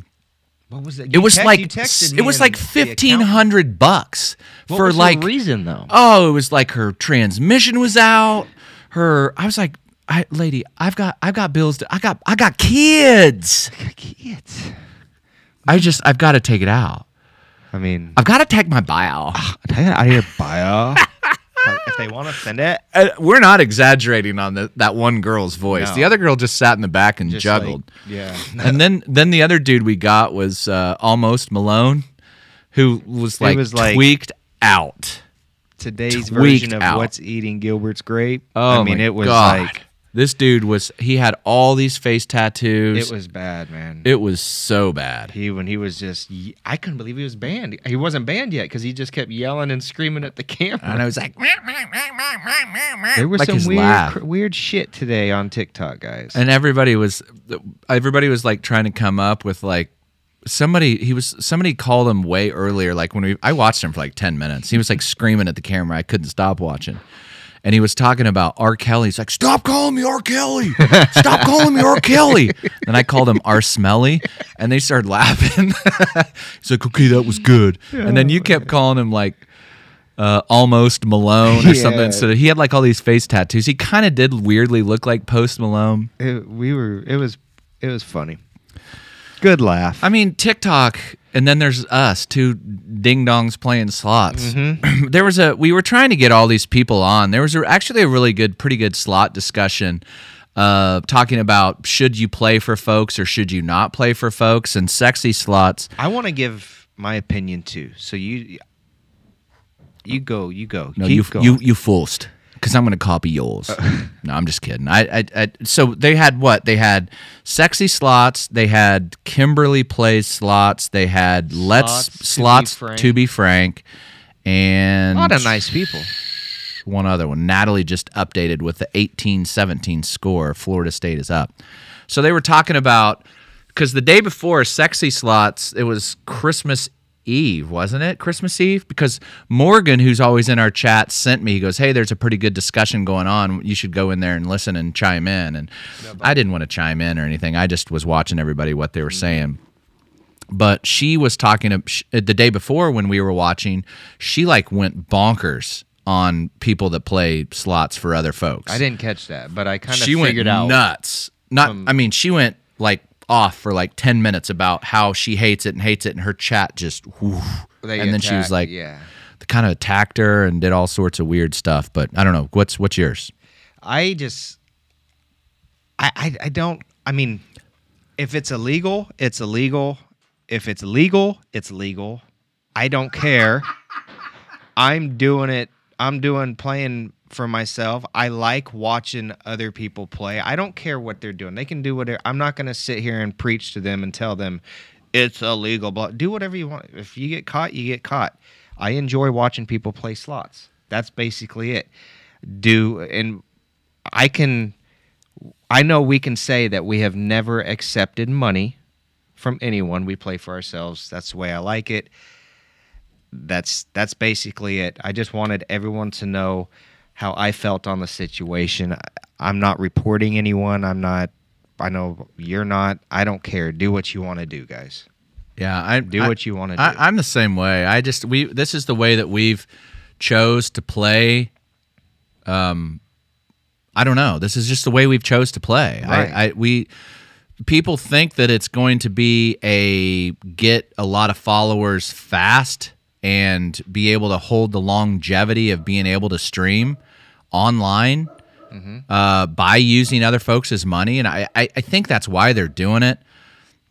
What was it? it was like it was like fifteen hundred bucks for like reason though. oh, it was like her transmission was out. Her, I was like, I, lady, I've got, I've got bills. To, I got, I got kids. I got kids. I just, I've got to take it out. I mean, I've got to take my bio. take it out of your bio. if they want to send it, Uh, we're not exaggerating on the, that one girl's voice. No. The other girl just sat in the back and just juggled. like- yeah. and then, then the other dude we got was uh, almost Malone, who was like, was like- tweaked out. Today's Tweaked version of out. what's eating Gilbert's grape. Oh, I mean, my it was God. like this dude was. He had all these face tattoos. it was bad, man. It was so bad. he when he was just I couldn't believe he was banned. He wasn't banned yet because he just kept yelling and screaming at the camera. And I was like, There was like some weird, laugh. cr- weird shit today on TikTok, guys. and everybody was, everybody was like trying to come up with like somebody. He was somebody called him way earlier. Like when we, I watched him for like ten minutes. He was like screaming at the camera. I couldn't stop watching. And he was talking about R. Kelly. He's like, "Stop calling me R. Kelly! Stop calling me R. Kelly!" Then I called him R. Smelly, and they started laughing. He's like, "Okay, that was good." And then you kept calling him like uh, almost Malone or something. So he had like all these face tattoos. He kind of did weirdly look like Post Malone. It, we were. It was. It was funny. Good laugh. I mean, TikTok, and then there's us, two ding dongs playing slots. there was a, we were trying to get all these people on. There was a, actually a really good, pretty good slot discussion uh, talking about should you play for folks or should you not play for folks and sexy slots. I want to give my opinion too. So you. You go. You go. No, Keep you going. you you forced because I'm going to copy yours. Uh, no, I'm just kidding. I, I, I so they had what? They had sexy slots. They had Kimberly plays slots. They had let's Slots, to be slots frank. to be frank, and a lot of nice people. one other one. Natalie just updated with the 18-17 score. Florida State is up. So they were talking about because the day before sexy slots, it was Christmas Eve, wasn't it? Christmas Eve? Because Morgan, who's always in our chat, sent me. He goes, "Hey, there's a pretty good discussion going on. You should go in there and listen and chime in." And I didn't want to chime in or anything. I just was watching everybody what they were mm-hmm. saying but she was talking to, uh, the day before when we were watching she like went bonkers on people that play slots for other folks I didn't catch that, but I kind of she went out. nuts not i mean she went like off for like 10 minutes about how she hates it and hates it and her chat just and then she was like yeah. they kind of attacked her and did all sorts of weird stuff but i don't know what's what's yours I just, I, I, I don't. I mean, if it's illegal, it's illegal. If it's legal, it's legal. I don't care. I'm doing it. I'm doing playing for myself. I like watching other people play. I don't care what they're doing. They can do whatever. I'm not going to sit here and preach to them and tell them it's illegal. But do whatever you want. If you get caught, you get caught. I enjoy watching people play slots. That's basically it. Do and I can I know we can say that we have never accepted money from anyone. We play for ourselves. That's the way I like it. That's that's basically it. I just wanted everyone to know how I felt on the situation. I'm not reporting anyone. I'm not I know you're not. I don't care. Do what you want to do, guys. yeah i Do I- what you want to do. I, I'm the same way. I just we this is the way that we've chose to play. Um, I don't know. This is just the way we've chose to play. Right. I, I we people think that it's going to be a get a lot of followers fast and be able to hold the longevity of being able to stream online uh, by using other folks' money, and I, I I think that's why they're doing it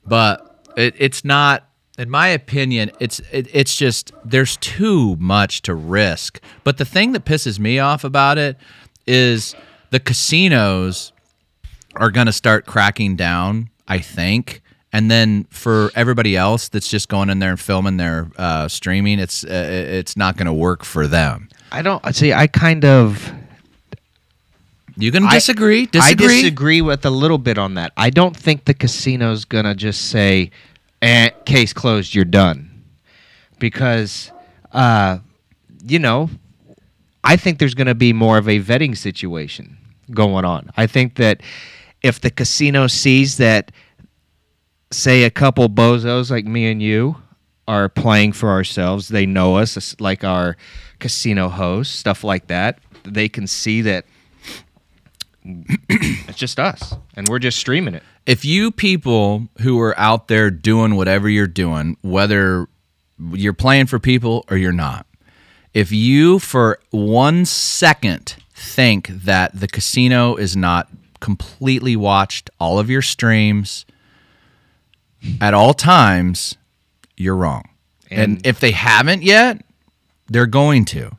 but it, it's not in my opinion it's it, it's just there's too much to risk but the thing that pisses me off about it is the casinos are going to start cracking down i think And then for everybody else that's just going in there and filming their uh, streaming, it's uh, it's not going to work for them. I don't see. I kind of You can I- disagree. I disagree. disagree with a little bit on that. I don't think the casino's gonna just say, eh, "Case closed, you're done," because, uh, you know, I think there's gonna be more of a vetting situation going on. I think that if the casino sees that, say, a couple bozos like me and you are playing for ourselves, they know us like our casino hosts, stuff like that. They can see that it's just us, and we're just streaming it. if you people who are out there doing whatever you're doing, whether you're playing for people or you're not, if you for one second think that the casino is not completely watched all of your streams at all times, you're wrong. And, And- if they haven't yet, they're going to.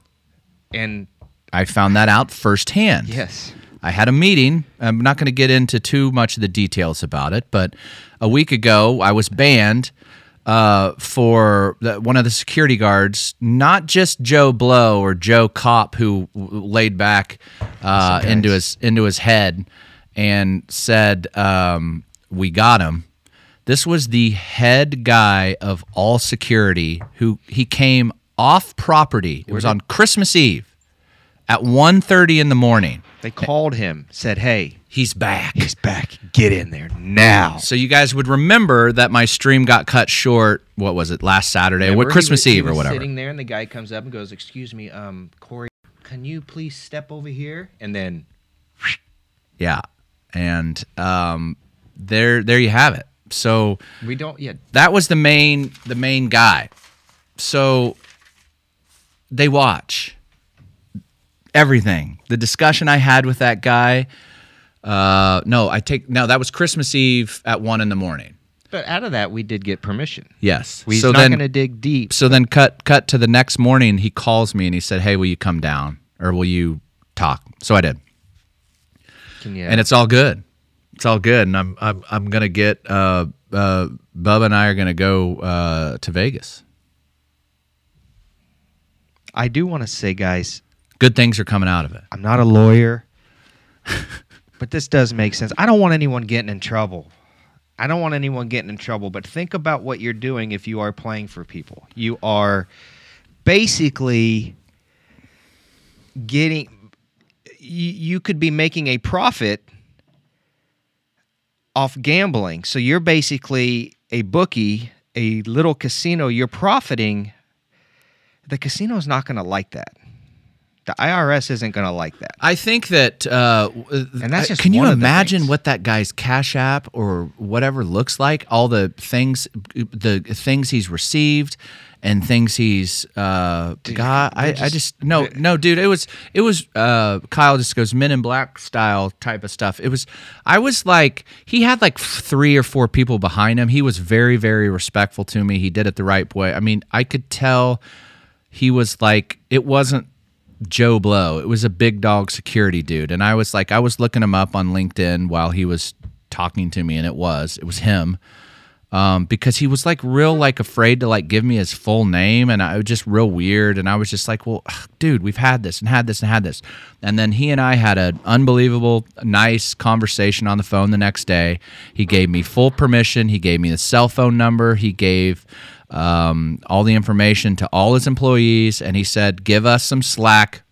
And I found that out firsthand. yes, I had a meeting. I'm not going to get into too much of the details about it, but a week ago I was banned uh, for the, one of the security guards, not just Joe Blow or Joe Cop, who w- laid back uh, into his into his head and said, um, "We got him." This was the head guy of all security who he came off property. It was on Christmas Eve at 1.30 in the morning. They called him, said, "Hey, He's back. he's back. Get in there now." So you guys would remember that my stream got cut short. What was it? Last Saturday, Remember, what he Christmas was- he Eve or was whatever. Sitting there, and the guy comes up and goes, "Excuse me, um, Corey, can you please step over here?" And then Yeah, and um, there, there you have it. So we don't yet. that was the main, the main guy. So they watch everything. The discussion I had with that guy. Uh, no, I take no. That was Christmas Eve at one in the morning. But out of that, we did get permission. Yes. We're so not going to dig deep. so then cut cut to the next morning he calls me and he said hey will you come down or will you talk so i did Can you? and it's all good it's all good and i'm i'm, I'm gonna get uh uh bubba and i are gonna go uh to vegas I do want to say, guys, good things are coming out of it I'm not a lawyer, but this does make sense. I don't want anyone getting in trouble. I don't want anyone getting in trouble, but think about what you're doing if you are playing for people. You are basically getting you, could be making a profit off gambling. So you're basically a bookie, a little casino, you're profiting. The casino's not going to like that. The IRS isn't going to like that. I think that, uh, And that's just can you imagine what that guy's Cash App or whatever looks like? All the things, the things he's received, and things he's uh, got. I, they're I just- just no, no, dude. It was, it was. Uh, Kyle just goes Men in Black style type of stuff. It was. I was like, he had like three or four people behind him. He was very, very respectful to me. He did it the right way. I mean, I could tell he was like it wasn't Joe Blow. It was a big dog security dude. And I was like I was looking him up on LinkedIn while he was talking to me and it was it was him. Um, because he was like real like afraid to like give me his full name and I was just real weird and I was just like, "Well, ugh, dude, we've had this and had this and had this." And then he and I had an unbelievable nice conversation on the phone the next day. He gave me full permission, he gave me the cell phone number, he gave um, all the information to all his employees, and he said, "Give us some slack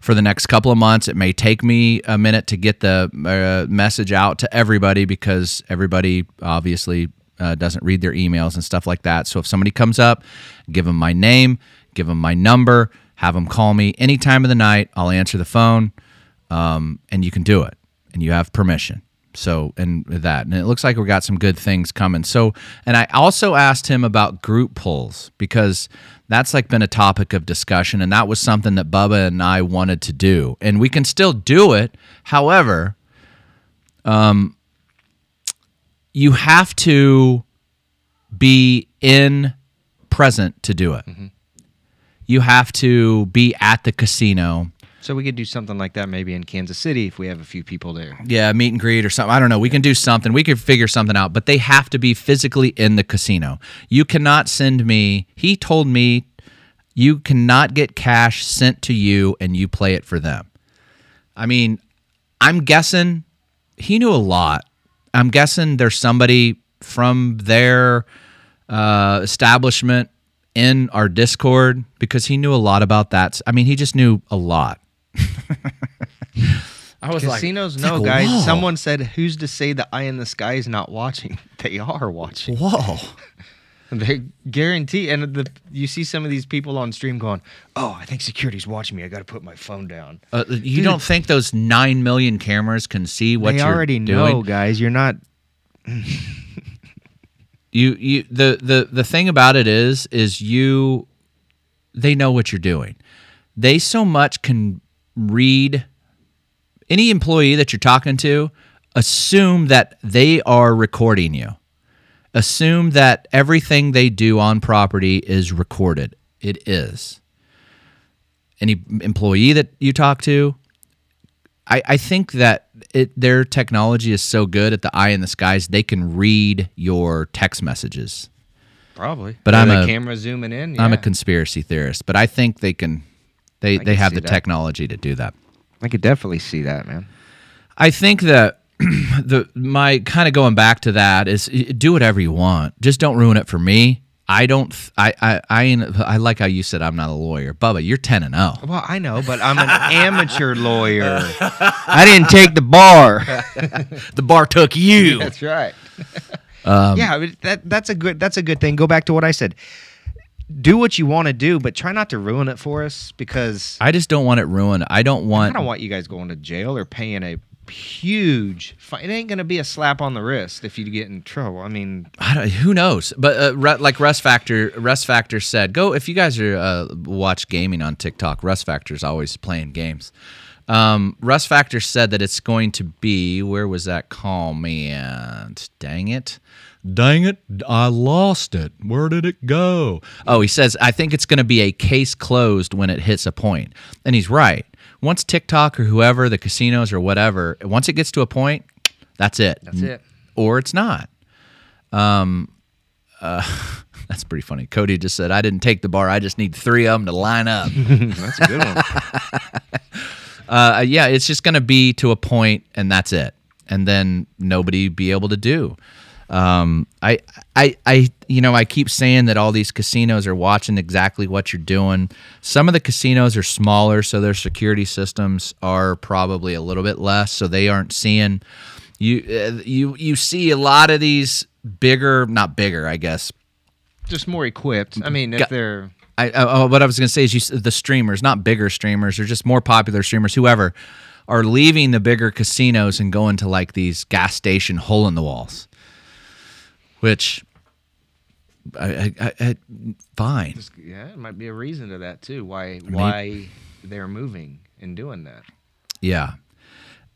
for the next couple of months. It may take me a minute to get the uh, message out to everybody because everybody obviously uh, doesn't read their emails and stuff like that. So if somebody comes up, give them my name, give them my number, have them call me any time of the night. I'll answer the phone, um, and you can do it, and you have permission. So and that, and it looks like we got some good things coming. So, and I also asked him about group pulls because that's like been a topic of discussion, and that was something that Bubba and I wanted to do, and we can still do it. However, um, you have to be in present to do it. You have to be at the casino So we could do something like that maybe in Kansas City if we have a few people there. Yeah, meet and greet or something. I don't know. We can do something. We could figure something out, but they have to be physically in the casino. You cannot send me. He told me you cannot get cash sent to you and you play it for them. I mean, I'm guessing he knew a lot. I'm guessing there's somebody from their uh, establishment in our Discord because he knew a lot about that. I mean, he just knew a lot. I was Casinos, like, no, like, guys. whoa. Someone said, "Who's to say the eye in the sky is not watching?" They are watching. Whoa. They guarantee. And the you see some of these people on stream going, "Oh, I think security's watching me. I got to put my phone down." Uh, you don't think those nine million cameras can see what they you're already doing? know, guys. You're not. You you the the the thing about it is is you they know what you're doing. They so much can read any employee that you're talking to assume that they are recording you. Assume that everything they do on property is recorded. It is. Any employee that you talk to, I, I think that it, their technology is so good at the eye in the skies, they can read your text messages. Probably. But I'm the a- camera zooming in. I'm a conspiracy theorist, but I think they can. They, I they have the that. technology to do that. I could definitely see that, man. I think that the my kind of going back to that is do whatever you want. Just don't ruin it for me. I don't. I I I, I like how you said I'm not a lawyer, Bubba. You're ten and oh. zero. Well, I know, but I'm an amateur lawyer. I didn't take the bar. The bar took you. That's right. Um, yeah, that that's a good that's a good thing. Go back to what I said. Do what you want to do, but try not to ruin it for us because I just don't want it ruined. I don't want. I don't want you guys going to jail or paying a huge. Fine. It ain't gonna be a slap on the wrist if you get in trouble. I mean, I don't, who knows? But uh, like Russ Factor, Russ Factor said, go if you guys are uh, watch gaming on TikTok. Russ Factor's always playing games. Um, Russ Factor said that it's going to be where was that comment? Dang it. Dang it, I lost it. Where did it go? Oh, he says, I think it's going to be a case closed when it hits a point. And he's right. Once TikTok or whoever, the casinos or whatever, once it gets to a point, that's it. That's it. Or it's not. Um, uh, that's pretty funny. Cody just said, I didn't take the bar. I just need three of them to line up. that's a good one. uh, yeah, it's just going to be to a point, and that's it. And then nobody be able to do. Um, I, I, I, you know, I keep saying that all these casinos are watching exactly what you're doing. Some of the casinos are smaller, so their security systems are probably a little bit less, so they aren't seeing. You, uh, you, you see a lot of these bigger, not bigger, I guess, Just more equipped. I mean, if they're I, I, what I was going to say is you, the streamers, not bigger streamers, or just more popular streamers, whoever, are leaving the bigger casinos and going to like these gas station hole in the walls, which, I, I, I, I fine. yeah, it might be a reason to that too. Why why they're moving and doing that. Yeah.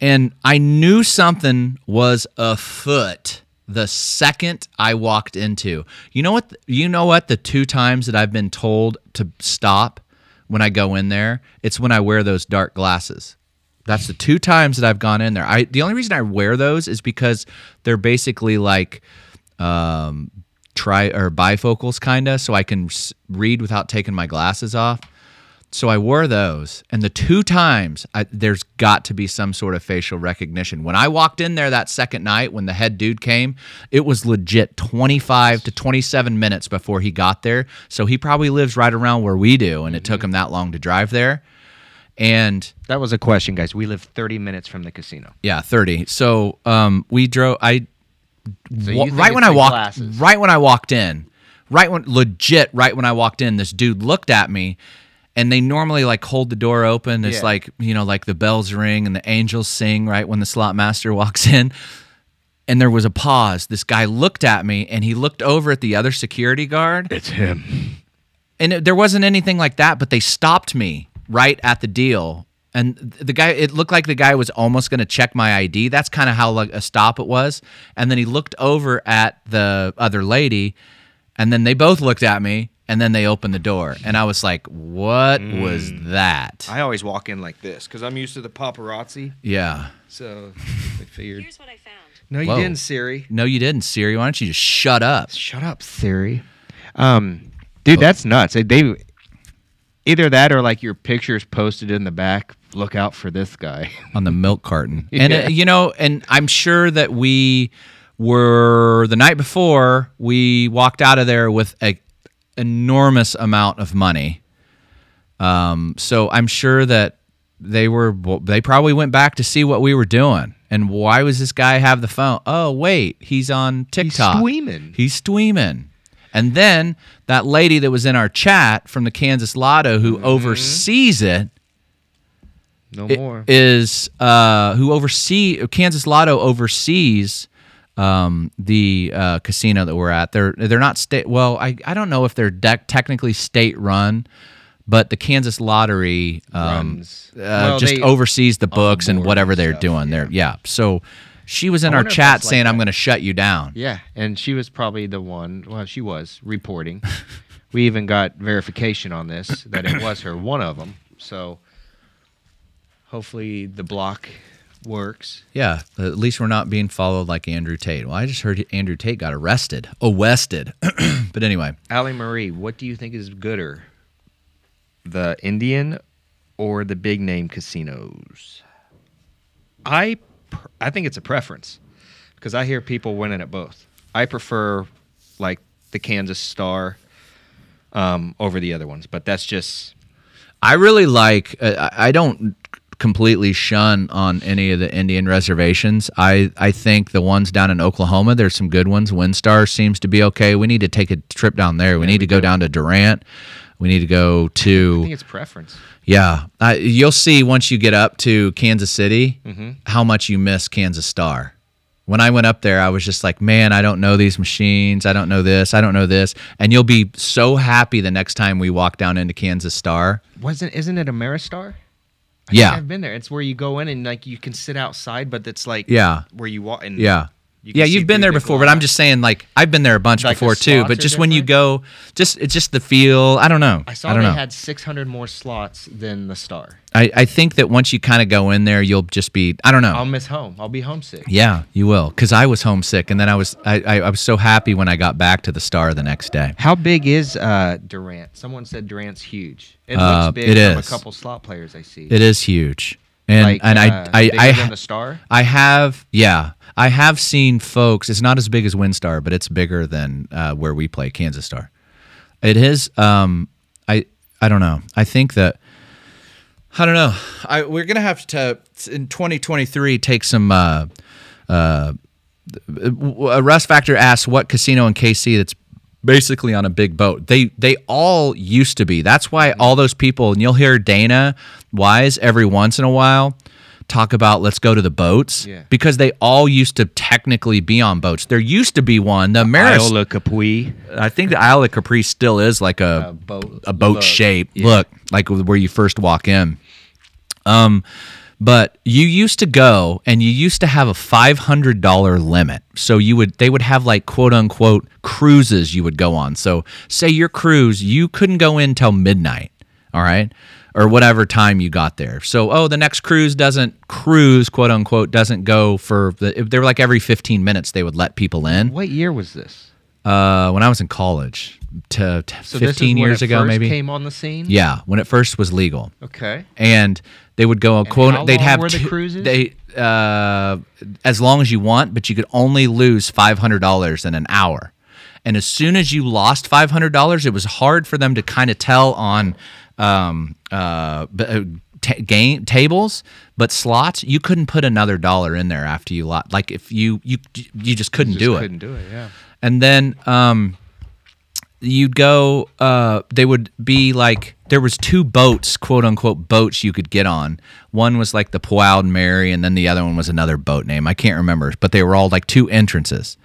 And I knew something was afoot the second I walked into. You know what? You know what? The two times that I've been told to stop when I go in there, it's when I wear those dark glasses. That's the two times that I've gone in there. I the only reason I wear those is because they're basically like um try or bifocals kind of so I can s- read without taking my glasses off. So I wore those, and the two times I, there's got to be some sort of facial recognition. When I walked in there that second night, when the head dude came, it was legit 25 to 27 minutes before he got there. So he probably lives right around where we do, and it took him that long to drive there. And That was a question, guys. We live 30 minutes from the casino. yeah, 30. So um, we drove. I So wa- right when I walked, glasses. right when I walked in, right when legit, right when I walked in, this dude looked at me, and they normally like hold the door open. It's Yeah. like you know, like the bells ring and the angels sing right when the slot master walks in. And there was a pause. This guy looked at me, and he looked over at the other security guard, It's him. and it, there wasn't anything like that but they stopped me right at the deal and the guy it looked like the guy was almost going to check my id that's kind of how like a stop it was and then he looked over at the other lady and then they both looked at me and then they opened the door, and I was like, "What was that?" I always walk in like this because I'm used to the paparazzi. yeah. So I figured. Here's what I found. No, you Whoa. didn't, Siri. No, you didn't, Siri. Why don't you just shut up? Shut up, Siri. Um, dude, that's nuts. They, they either that or like your pictures posted in the back. Look out for this guy. on the milk carton. And uh, you know, and I'm sure that we were the night before we walked out of there with a enormous amount of money. Um, so I'm sure that they were they probably went back to see what we were doing. And why was this guy have the phone? Oh, wait, he's on TikTok. He's streaming. He's streaming. And then that lady that was in our chat from the Kansas Lotto who oversees it No more. is uh, who oversee Kansas Lotto oversees um, the uh, casino that we're at. They're they're not state. Well, I, I don't know if they're dec technically state run, but the Kansas Lottery um, uh, Well, just oversees the books and whatever they're stuff, doing there. Yeah. So she was in I our chat that's like saying, "I'm going to shut you down." yeah, and she was probably the one. Well, she was reporting. we even got verification on this that it was her, one of them. So hopefully the block works. Yeah, at least we're not being followed like Andrew Tate. Well, I just heard Andrew Tate got arrested. Arrested. but anyway, Allie Marie, what do you think is gooder, the Indian or the big name casinos? I pr- I think it's a preference because I hear people winning at both. I prefer like the Kansas Star um, over the other ones, but that's just I really like. Uh, I don't completely shun on any of the Indian reservations. I I think the ones down in Oklahoma, there's some good ones. WinStar seems to be okay. We need to take a trip down there. We need to go down to Durant. We need to go to. I think it's preference. yeah. Uh, you'll see once you get up to Kansas City Mm-hmm. how much you miss Kansas Star. When I went up there, I was just like, man, I don't know these machines. I don't know this. I don't know this. And you'll be so happy the next time we walk down into Kansas Star. Wasn't isn't it Ameristar? I Yeah. I've been there. It's where you go in and like you can sit outside, but it's like Yeah. where you walk and Yeah. You yeah, you've been there before, but I'm just saying, like, I've been there a bunch Like before too. But just when you go, just it's just the feel. I don't know. I saw don't they know. had 600 more slots than the Star. I, I think that once you kind of go in there, you'll just be. I don't know. I'll miss home. I'll be homesick. yeah, you will, because I was homesick, and then I was I, I, I was so happy when I got back to the Star the next day. How big is uh, Durant? Someone said Durant's huge. It Uh, looks big it from is. a couple slot players I see. It is huge, and like, and uh, I I I, than the Star. I have yeah I have seen folks. It's not as big as WinStar, but it's bigger than uh, where we play Kansas Star. It is. Um, I I don't know. I think that I don't know. I we're gonna have to in 2023 take some. Uh, uh, uh, Factor asks what casino in KC that's basically on a big boat. They they all used to be. That's why all those people and you'll hear Dana Wise every once in a while talk about let's go to the boats Yeah. because they all used to technically be on boats. There used to be one. The Maris, Isle of Capri. I think the Isle of Capri still is like a A boat- a boat look. shape. Yeah. Look, like where you first walk in. Um, but you used to go and you used to have a five hundred dollar limit. So you would they would have like quote unquote cruises you would go on. So say your cruise, you couldn't go in till midnight. All right. Or whatever time you got there. So, oh, the next cruise doesn't cruise, quote unquote, doesn't go for the. They were like every 15 minutes they would let people in. What year was this? Uh, when I was in college, to, to So this is 15 when years it ago, first maybe. came on the scene. Yeah, when it first was legal, Okay. and they would go a quote. they'd long have were the two- cruises? They uh, as long as you want, but you could only lose five hundred dollars in an hour. And as soon as you lost five hundred dollars, it was hard for them to kind of tell on um, uh, uh, game tables, but slots you couldn't put another dollar in there after you lot. Like if you you you just couldn't Just do it Couldn't do it. Yeah. and then um you'd go uh they would be like there was two boats quote unquote boats you could get on one was like the Powell Mary and then the other one was another boat name I can't remember but they were all like two entrances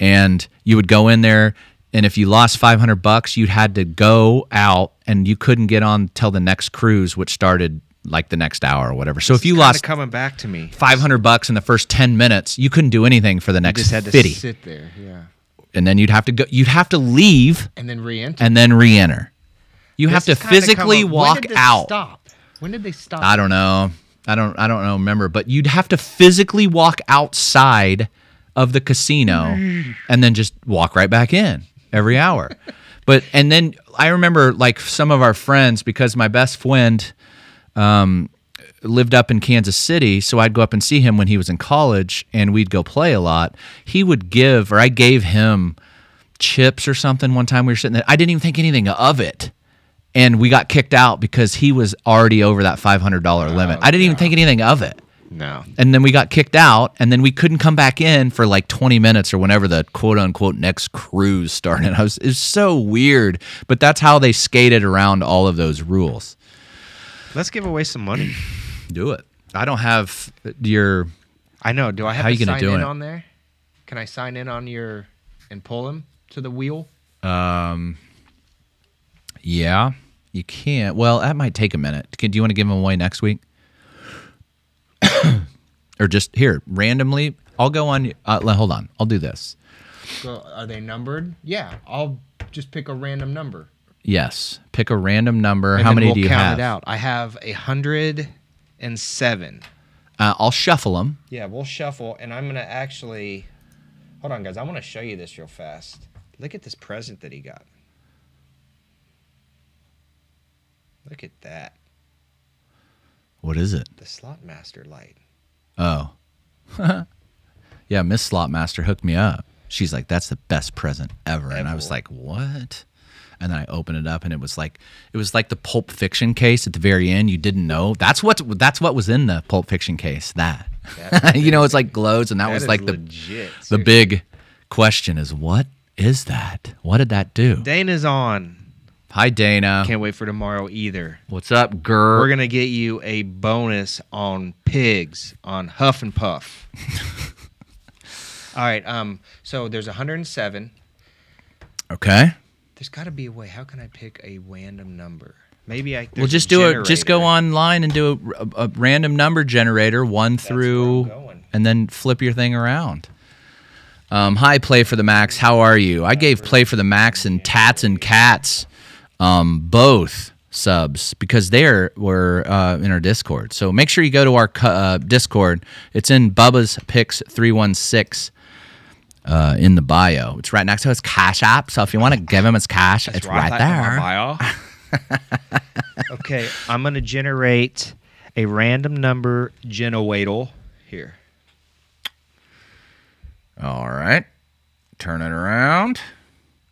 and you would go in there and if you lost 500 bucks you'd had to go out and you couldn't get on till the next cruise which started like the next hour or whatever so if you lost coming back to me. 500 bucks in the first 10 minutes you couldn't do anything for the next Just had to 50 sit there. Yeah. and then you'd have to go. You'd have to leave And then re-enter. and then re-enter. You have to This has kinda physically walk when did this out. Stop. When did they stop? I don't know. I don't. I don't know. Remember, but you'd have to physically walk outside of the casino and then just walk right back in every hour. but and then I remember like some of our friends because my best friend um, lived up in Kansas City, so I'd go up and see him when he was in college, and we'd go play a lot. He would give, or I gave him chips or something one time. We were sitting there. I didn't even think anything of it and we got kicked out because he was already over that five hundred dollar limit. I didn't even think anything of it, No. and then we got kicked out, and then we couldn't come back in for like twenty minutes or whenever the quote unquote next cruise started. I was it's so weird, but that's how they skated around all of those rules. Let's give away some money. Do it. I don't have your. I know. Do I have How to you gonna sign do in it? on there? Can I sign in on your and pull him to the wheel? Um, yeah, you can't. Well, that might take a minute. Do you want to give them away next week? or just here randomly? I'll go on. Uh, hold on. I'll do this. So are they numbered? Yeah. I'll just pick a random number. Yes. Pick a random number. And How many we'll do you count have? It out. I have a hundred and seven. Uh, I'll shuffle them. Yeah, we'll shuffle, and I'm gonna actually. Hold on, guys. I want to show you this real fast. Look at this present that he got. Look at that. What is it? The slot master light. Oh. yeah, Miss Slot Master hooked me up. She's like, that's the best present ever. And I was like, what? And then I opened it up and it was like it was like the Pulp Fiction case at the very end. You didn't know. That's what that's what was in the Pulp Fiction case. That. You know, it's like glows and that, That was like the legit. the seriously. big question is what is that? What did that do? Dana's on. Hi Dana. Can't wait for tomorrow either. What's up, girl? We're gonna get you a bonus on pigs on Huff and Puff. All right. Um. So there's 107. okay. There's got to be a way. How can I pick a random number? Maybe I. Well, just do it. Just go online and do a, a, a random number generator, one I'm through, going. and then flip your thing around. Um, hi, play for the max. How are you? I gave play for the max and tats and cats, um, both subs because they are, were uh, in our Discord. So make sure you go to our uh, Discord. It's in Bubba's Picks three one six. Uh, in the bio, it's right next to his cash app. So if you want to give him his cash, it's right, there. okay, I'm gonna generate a random number generator here. All right. Turn it around.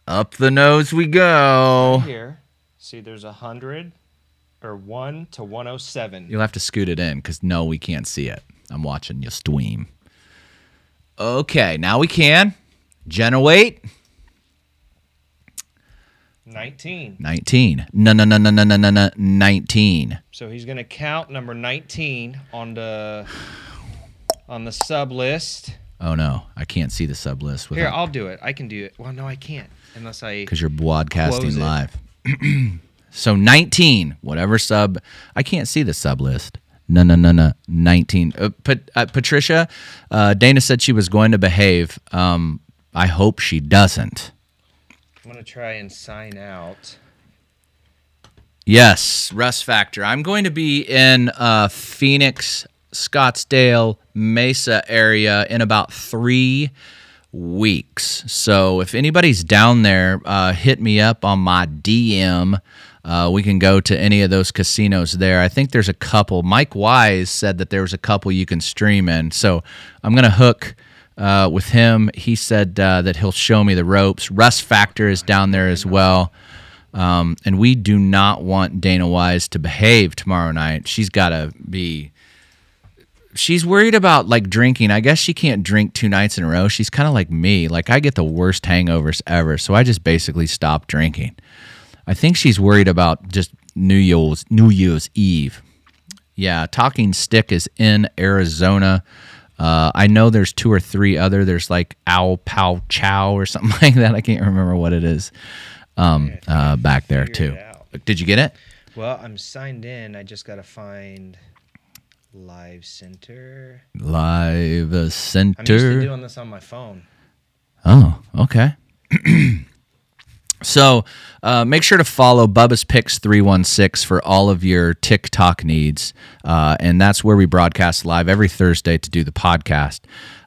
Up the nose we go. Here, see, there's a hundred or one to 107. You'll have to scoot it in because no, we can't see it. I'm watching you stream. Okay, now we can. Generate 19. 19. No, no, no, no, no, no, no, no, 19. So he's gonna count number 19 on the on the sub list. Oh no, I can't see the sub list Here, I'll do it. I can do it. Well, no, I can't unless I. because you're broadcasting live. so 19, whatever sub. I can't see the sub list. No, no, no, no. 19. Uh, Pat, uh, Patricia, uh, Dana said she was going to behave. Um, I hope she doesn't. I'm gonna try and sign out. Yes, Rust Factor. I'm going to be in uh, Phoenix, Scottsdale, Mesa area in about three weeks. So if anybody's down there, uh, hit me up on my DM. Uh, we can go to any of those casinos there. I think there's a couple. Mike Wise said that there was a couple you can stream in. So I'm going to hook uh, with him. He said uh, that he'll show me the ropes. Rust Factor is down there as well. Um, and we do not want Dana Wise to behave tomorrow night. She's got to be. She's worried about like drinking. I guess she can't drink two nights in a row. She's kind of like me. Like I get the worst hangovers ever, so I just basically stop drinking. I think she's worried about just New Year's New Year's Eve. Yeah, Talking Stick is in Arizona. Uh, I know there's two or three other. There's like Owl Pow Chow or something like that. I can't remember what it is. Um, uh, back there too. Did you get it? Well, I'm signed in. I just gotta find live center. Live uh, I'm used to Center. doing this on my phone. Oh, okay. So uh, make sure to follow Bubba's Picks 316 for all of your TikTok needs. Uh, and that's where we broadcast live every Thursday to do the podcast.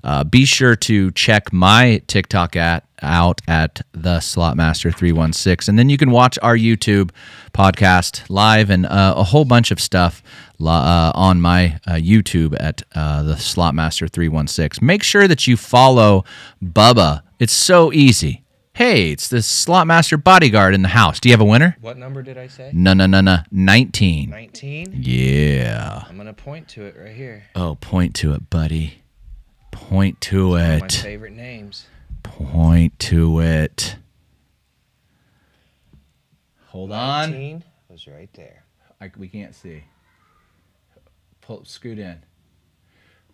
Uh, be sure to check my TikTok at out at the Slotmaster 316. And then you can watch our YouTube podcast live and uh, a whole bunch of stuff uh, on my uh, YouTube at uh, the Slotmaster 316. Make sure that you follow Bubba. It's so easy. Hey, it's the Slotmaster bodyguard in the house. Do you have a winner? What number did I say? No, no, no, no. 19. 19. Yeah. I'm gonna point to it right here. Oh, point to it, buddy. Point to One of my it. favorite names. Point to it. Hold on. 19 was right there. I, we can't see. Pull, scoot in.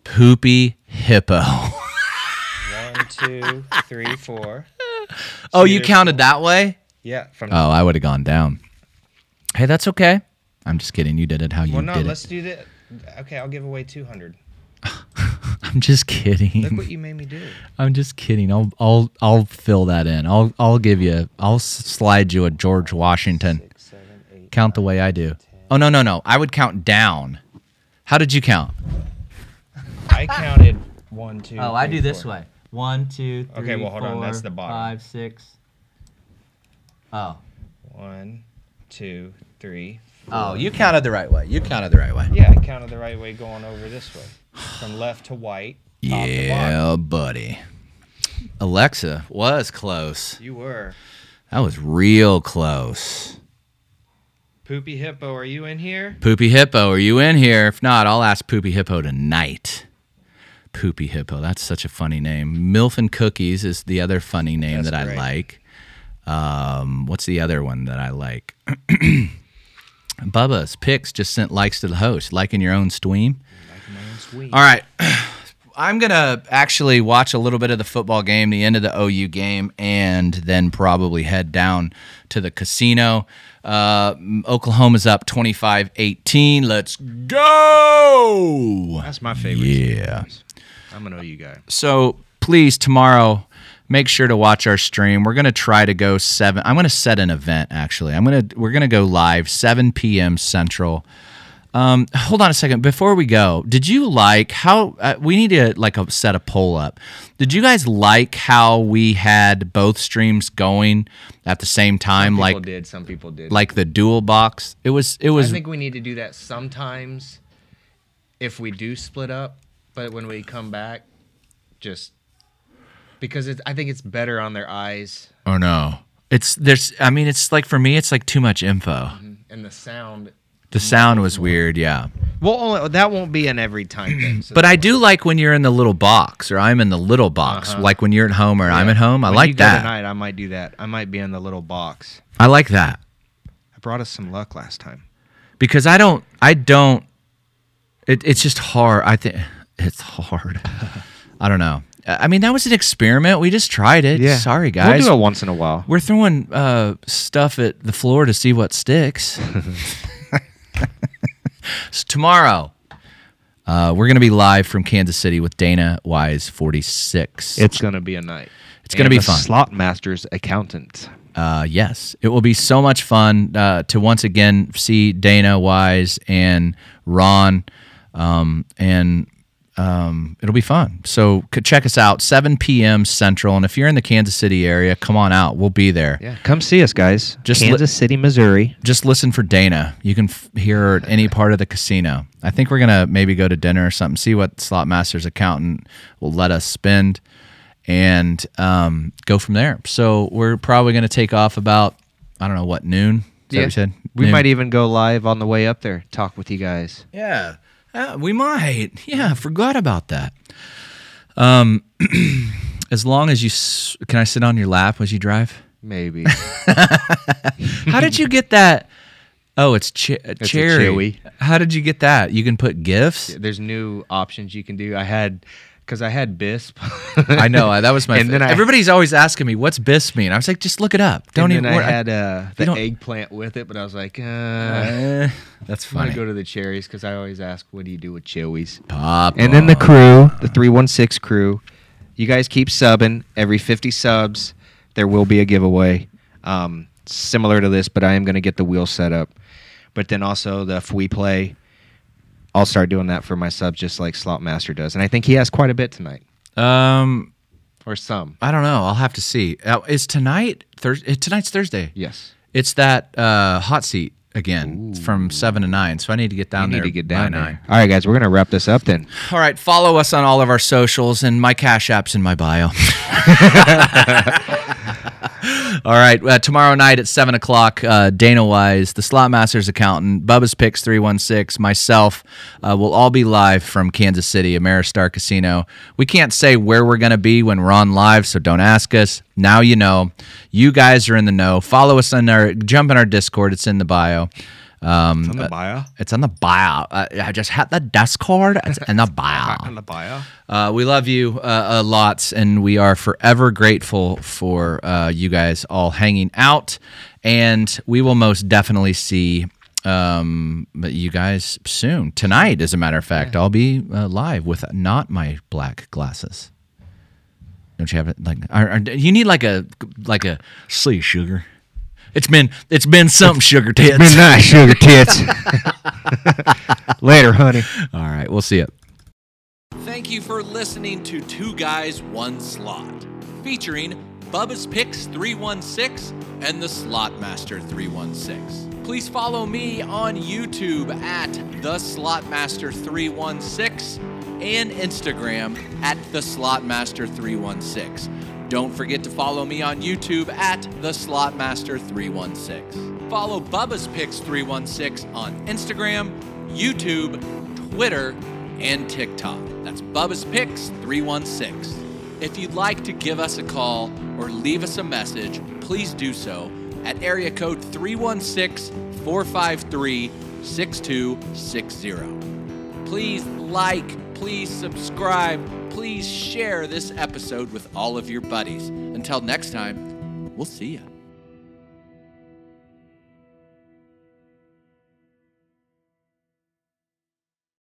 Poopy hippo. One, two, three, four. oh, you there's counted that way? Yeah. From Oh, I would have gone down. Hey, that's okay. I'm just kidding. You did it how you did it. well, no. did Let's it. do that. Okay, I'll give away 200. I'm just kidding. Look kidding. what you made me do. I'm just kidding. I'll I'll I'll fill that in. I'll I'll give you. I'll slide you a George Washington. Six, seven, eight. Count the way I do. Oh no no no! I would count down. How did you count? I counted one, two. Oh, I three, do this four. way. One, two, three, Okay, well, hold on, that's the bottom. Five, six. Oh. One, two, three. Oh, you counted the right way. You counted the right way. Yeah, I counted the right way going over this way, from left to white. Yeah, buddy. Alexa was close. You were. That was real close. Poopy Hippo, are you in here? Poopy Hippo, are you in here? If not, I'll ask Poopy Hippo tonight. Poopy Hippo, that's such a funny name. Milf and Cookies is the other funny name That's that I like. Um, what's the other one that I like? Bubba's Picks just sent likes to the host, liking your own stream. Sweet. All right. I'm going to actually watch a little bit of the football game, the end of the OU game, and then probably head down to the casino. Uh, Oklahoma's up 25 18. Let's go. That's my favorite. Yeah. I'm an OU guy. So please, tomorrow, make sure to watch our stream. We're going to try to go 7. I'm going to set an event, actually. I'm going to, we're going to go live 7 p.m. Central. Um, hold on a second. Before we go, did you like how uh, we need to like a, set a poll up? Did you guys like how we had both streams going at the same time, Some like people did. Some people did. like the dual box? It was it was. I think we need to do that sometimes if we do split up, but when we come back, just because it's, I think it's better on their eyes oh no, it's there's I mean it's like for me it's like too much info. and the sound. The sound was weird, yeah. Well, that won't be an every time thing. so But I do like when you're in the little box, or I'm in the little box. Uh-huh. Like when you're at home, or I'm at home. I When like that. Tonight, I might do that. I might be in the little box. I like that I brought us some luck last time. because I don't. I don't. It, it's just hard. I think it's hard. I don't know. I I mean, that was an experiment. We just tried it. Yeah. Sorry, guys. We'll do it once in a while. We're throwing uh, stuff at the floor to see what sticks. so tomorrow, uh, we're going to be live from Kansas City with Dana Wise 46. It's gonna be a night. It's gonna be fun. Slot Masters accountant. Uh, yes, it will be so much fun uh, to once again see Dana Wise and Ron, um, and um, it'll be fun. So check us out, 7 p.m. Central, and if you're in the Kansas City area, come on out. We'll be there. Yeah, come see us, guys. Just li- Kansas City, Missouri. Just listen for Dana. You can f- hear her at any part of the casino. I think we're gonna maybe go to dinner or something. See what Slot Masters accountant will let us spend, and um, go from there. So we're probably gonna take off about I don't know what noon. Is that what you said? We might even go live on the way up there. Talk with you guys. Yeah, uh, we might. Yeah, forgot about that. Um, as long as you s- can, I sit on your lap as you drive. Maybe. How did you get that? Oh, it's, che- a cherry. chewy. How did you get that? You can put gifts. There's new options you can do. I had because I had Bisp. I know uh, that was my. And then I- everybody's always asking me what's bis mean. I was like, just look it up. Don't even. I had uh, the eggplant with it, but I was like, uh, Eh, that's funny. go to the cherries because I always ask, what do you do with chewies? Pop. And then the crew, the 316 crew, you guys keep subbing every 50 subs. there will be a giveaway um, similar to this, but I am going to get the wheel set up. But then also the if we play, I'll start doing that for my subs just like Slot Master does, and I think he has quite a bit tonight Um, or some. I don't know. I'll have to see. Uh, is tonight Thursday? Tonight's Thursday. Yes. It's that uh, hot seat again It's from seven to nine. So I need to get down You there. need to get by down nine. there. All right, guys, we're gonna wrap this up then. All right, follow us on all of our socials, and my Cash App's in my bio. all right, uh, tomorrow night at 7 o'clock, uh, Dana Wise, the Slot Masters accountant, Bubba's Picks 316, myself uh, will all be live from Kansas City, Ameristar Casino. We can't say where we're going to be when we're on live, so don't ask us. Now you know. You guys are in the know. Follow us on our, jump in our Discord, it's in the bio. Um, On the bio. it's on the bio. Uh, I just had the Discord. It's in the bio. On the bio. Uh, we love you uh, uh, lots, and we are forever grateful for uh, you guys all hanging out. And we will most definitely see um, you guys soon. Tonight, as a matter of fact, I'll be uh, live with not my black glasses. Don't you have it? Like, are, are- you need like a like a see sugar. It's been it's been something sugar tits. Been nice, sugar tits. Later, honey. All right, we'll see it. Thank you for listening to Two Guys, One Slot, featuring Bubba's Picks 316 and the Slot Master 316. Please follow me on YouTube at the Slot Master 316 and Instagram at the Slot Master 316. Don't forget to follow me on YouTube at the Slot Master 316. Follow Bubba's Picks 316 on Instagram, YouTube, Twitter, and TikTok. That's Bubba's Picks 316. If you'd like to give us a call or leave us a message, please do so at area code 316 453 6260. Please like, please subscribe, please share this episode with all of your buddies. Until next time, we'll see you.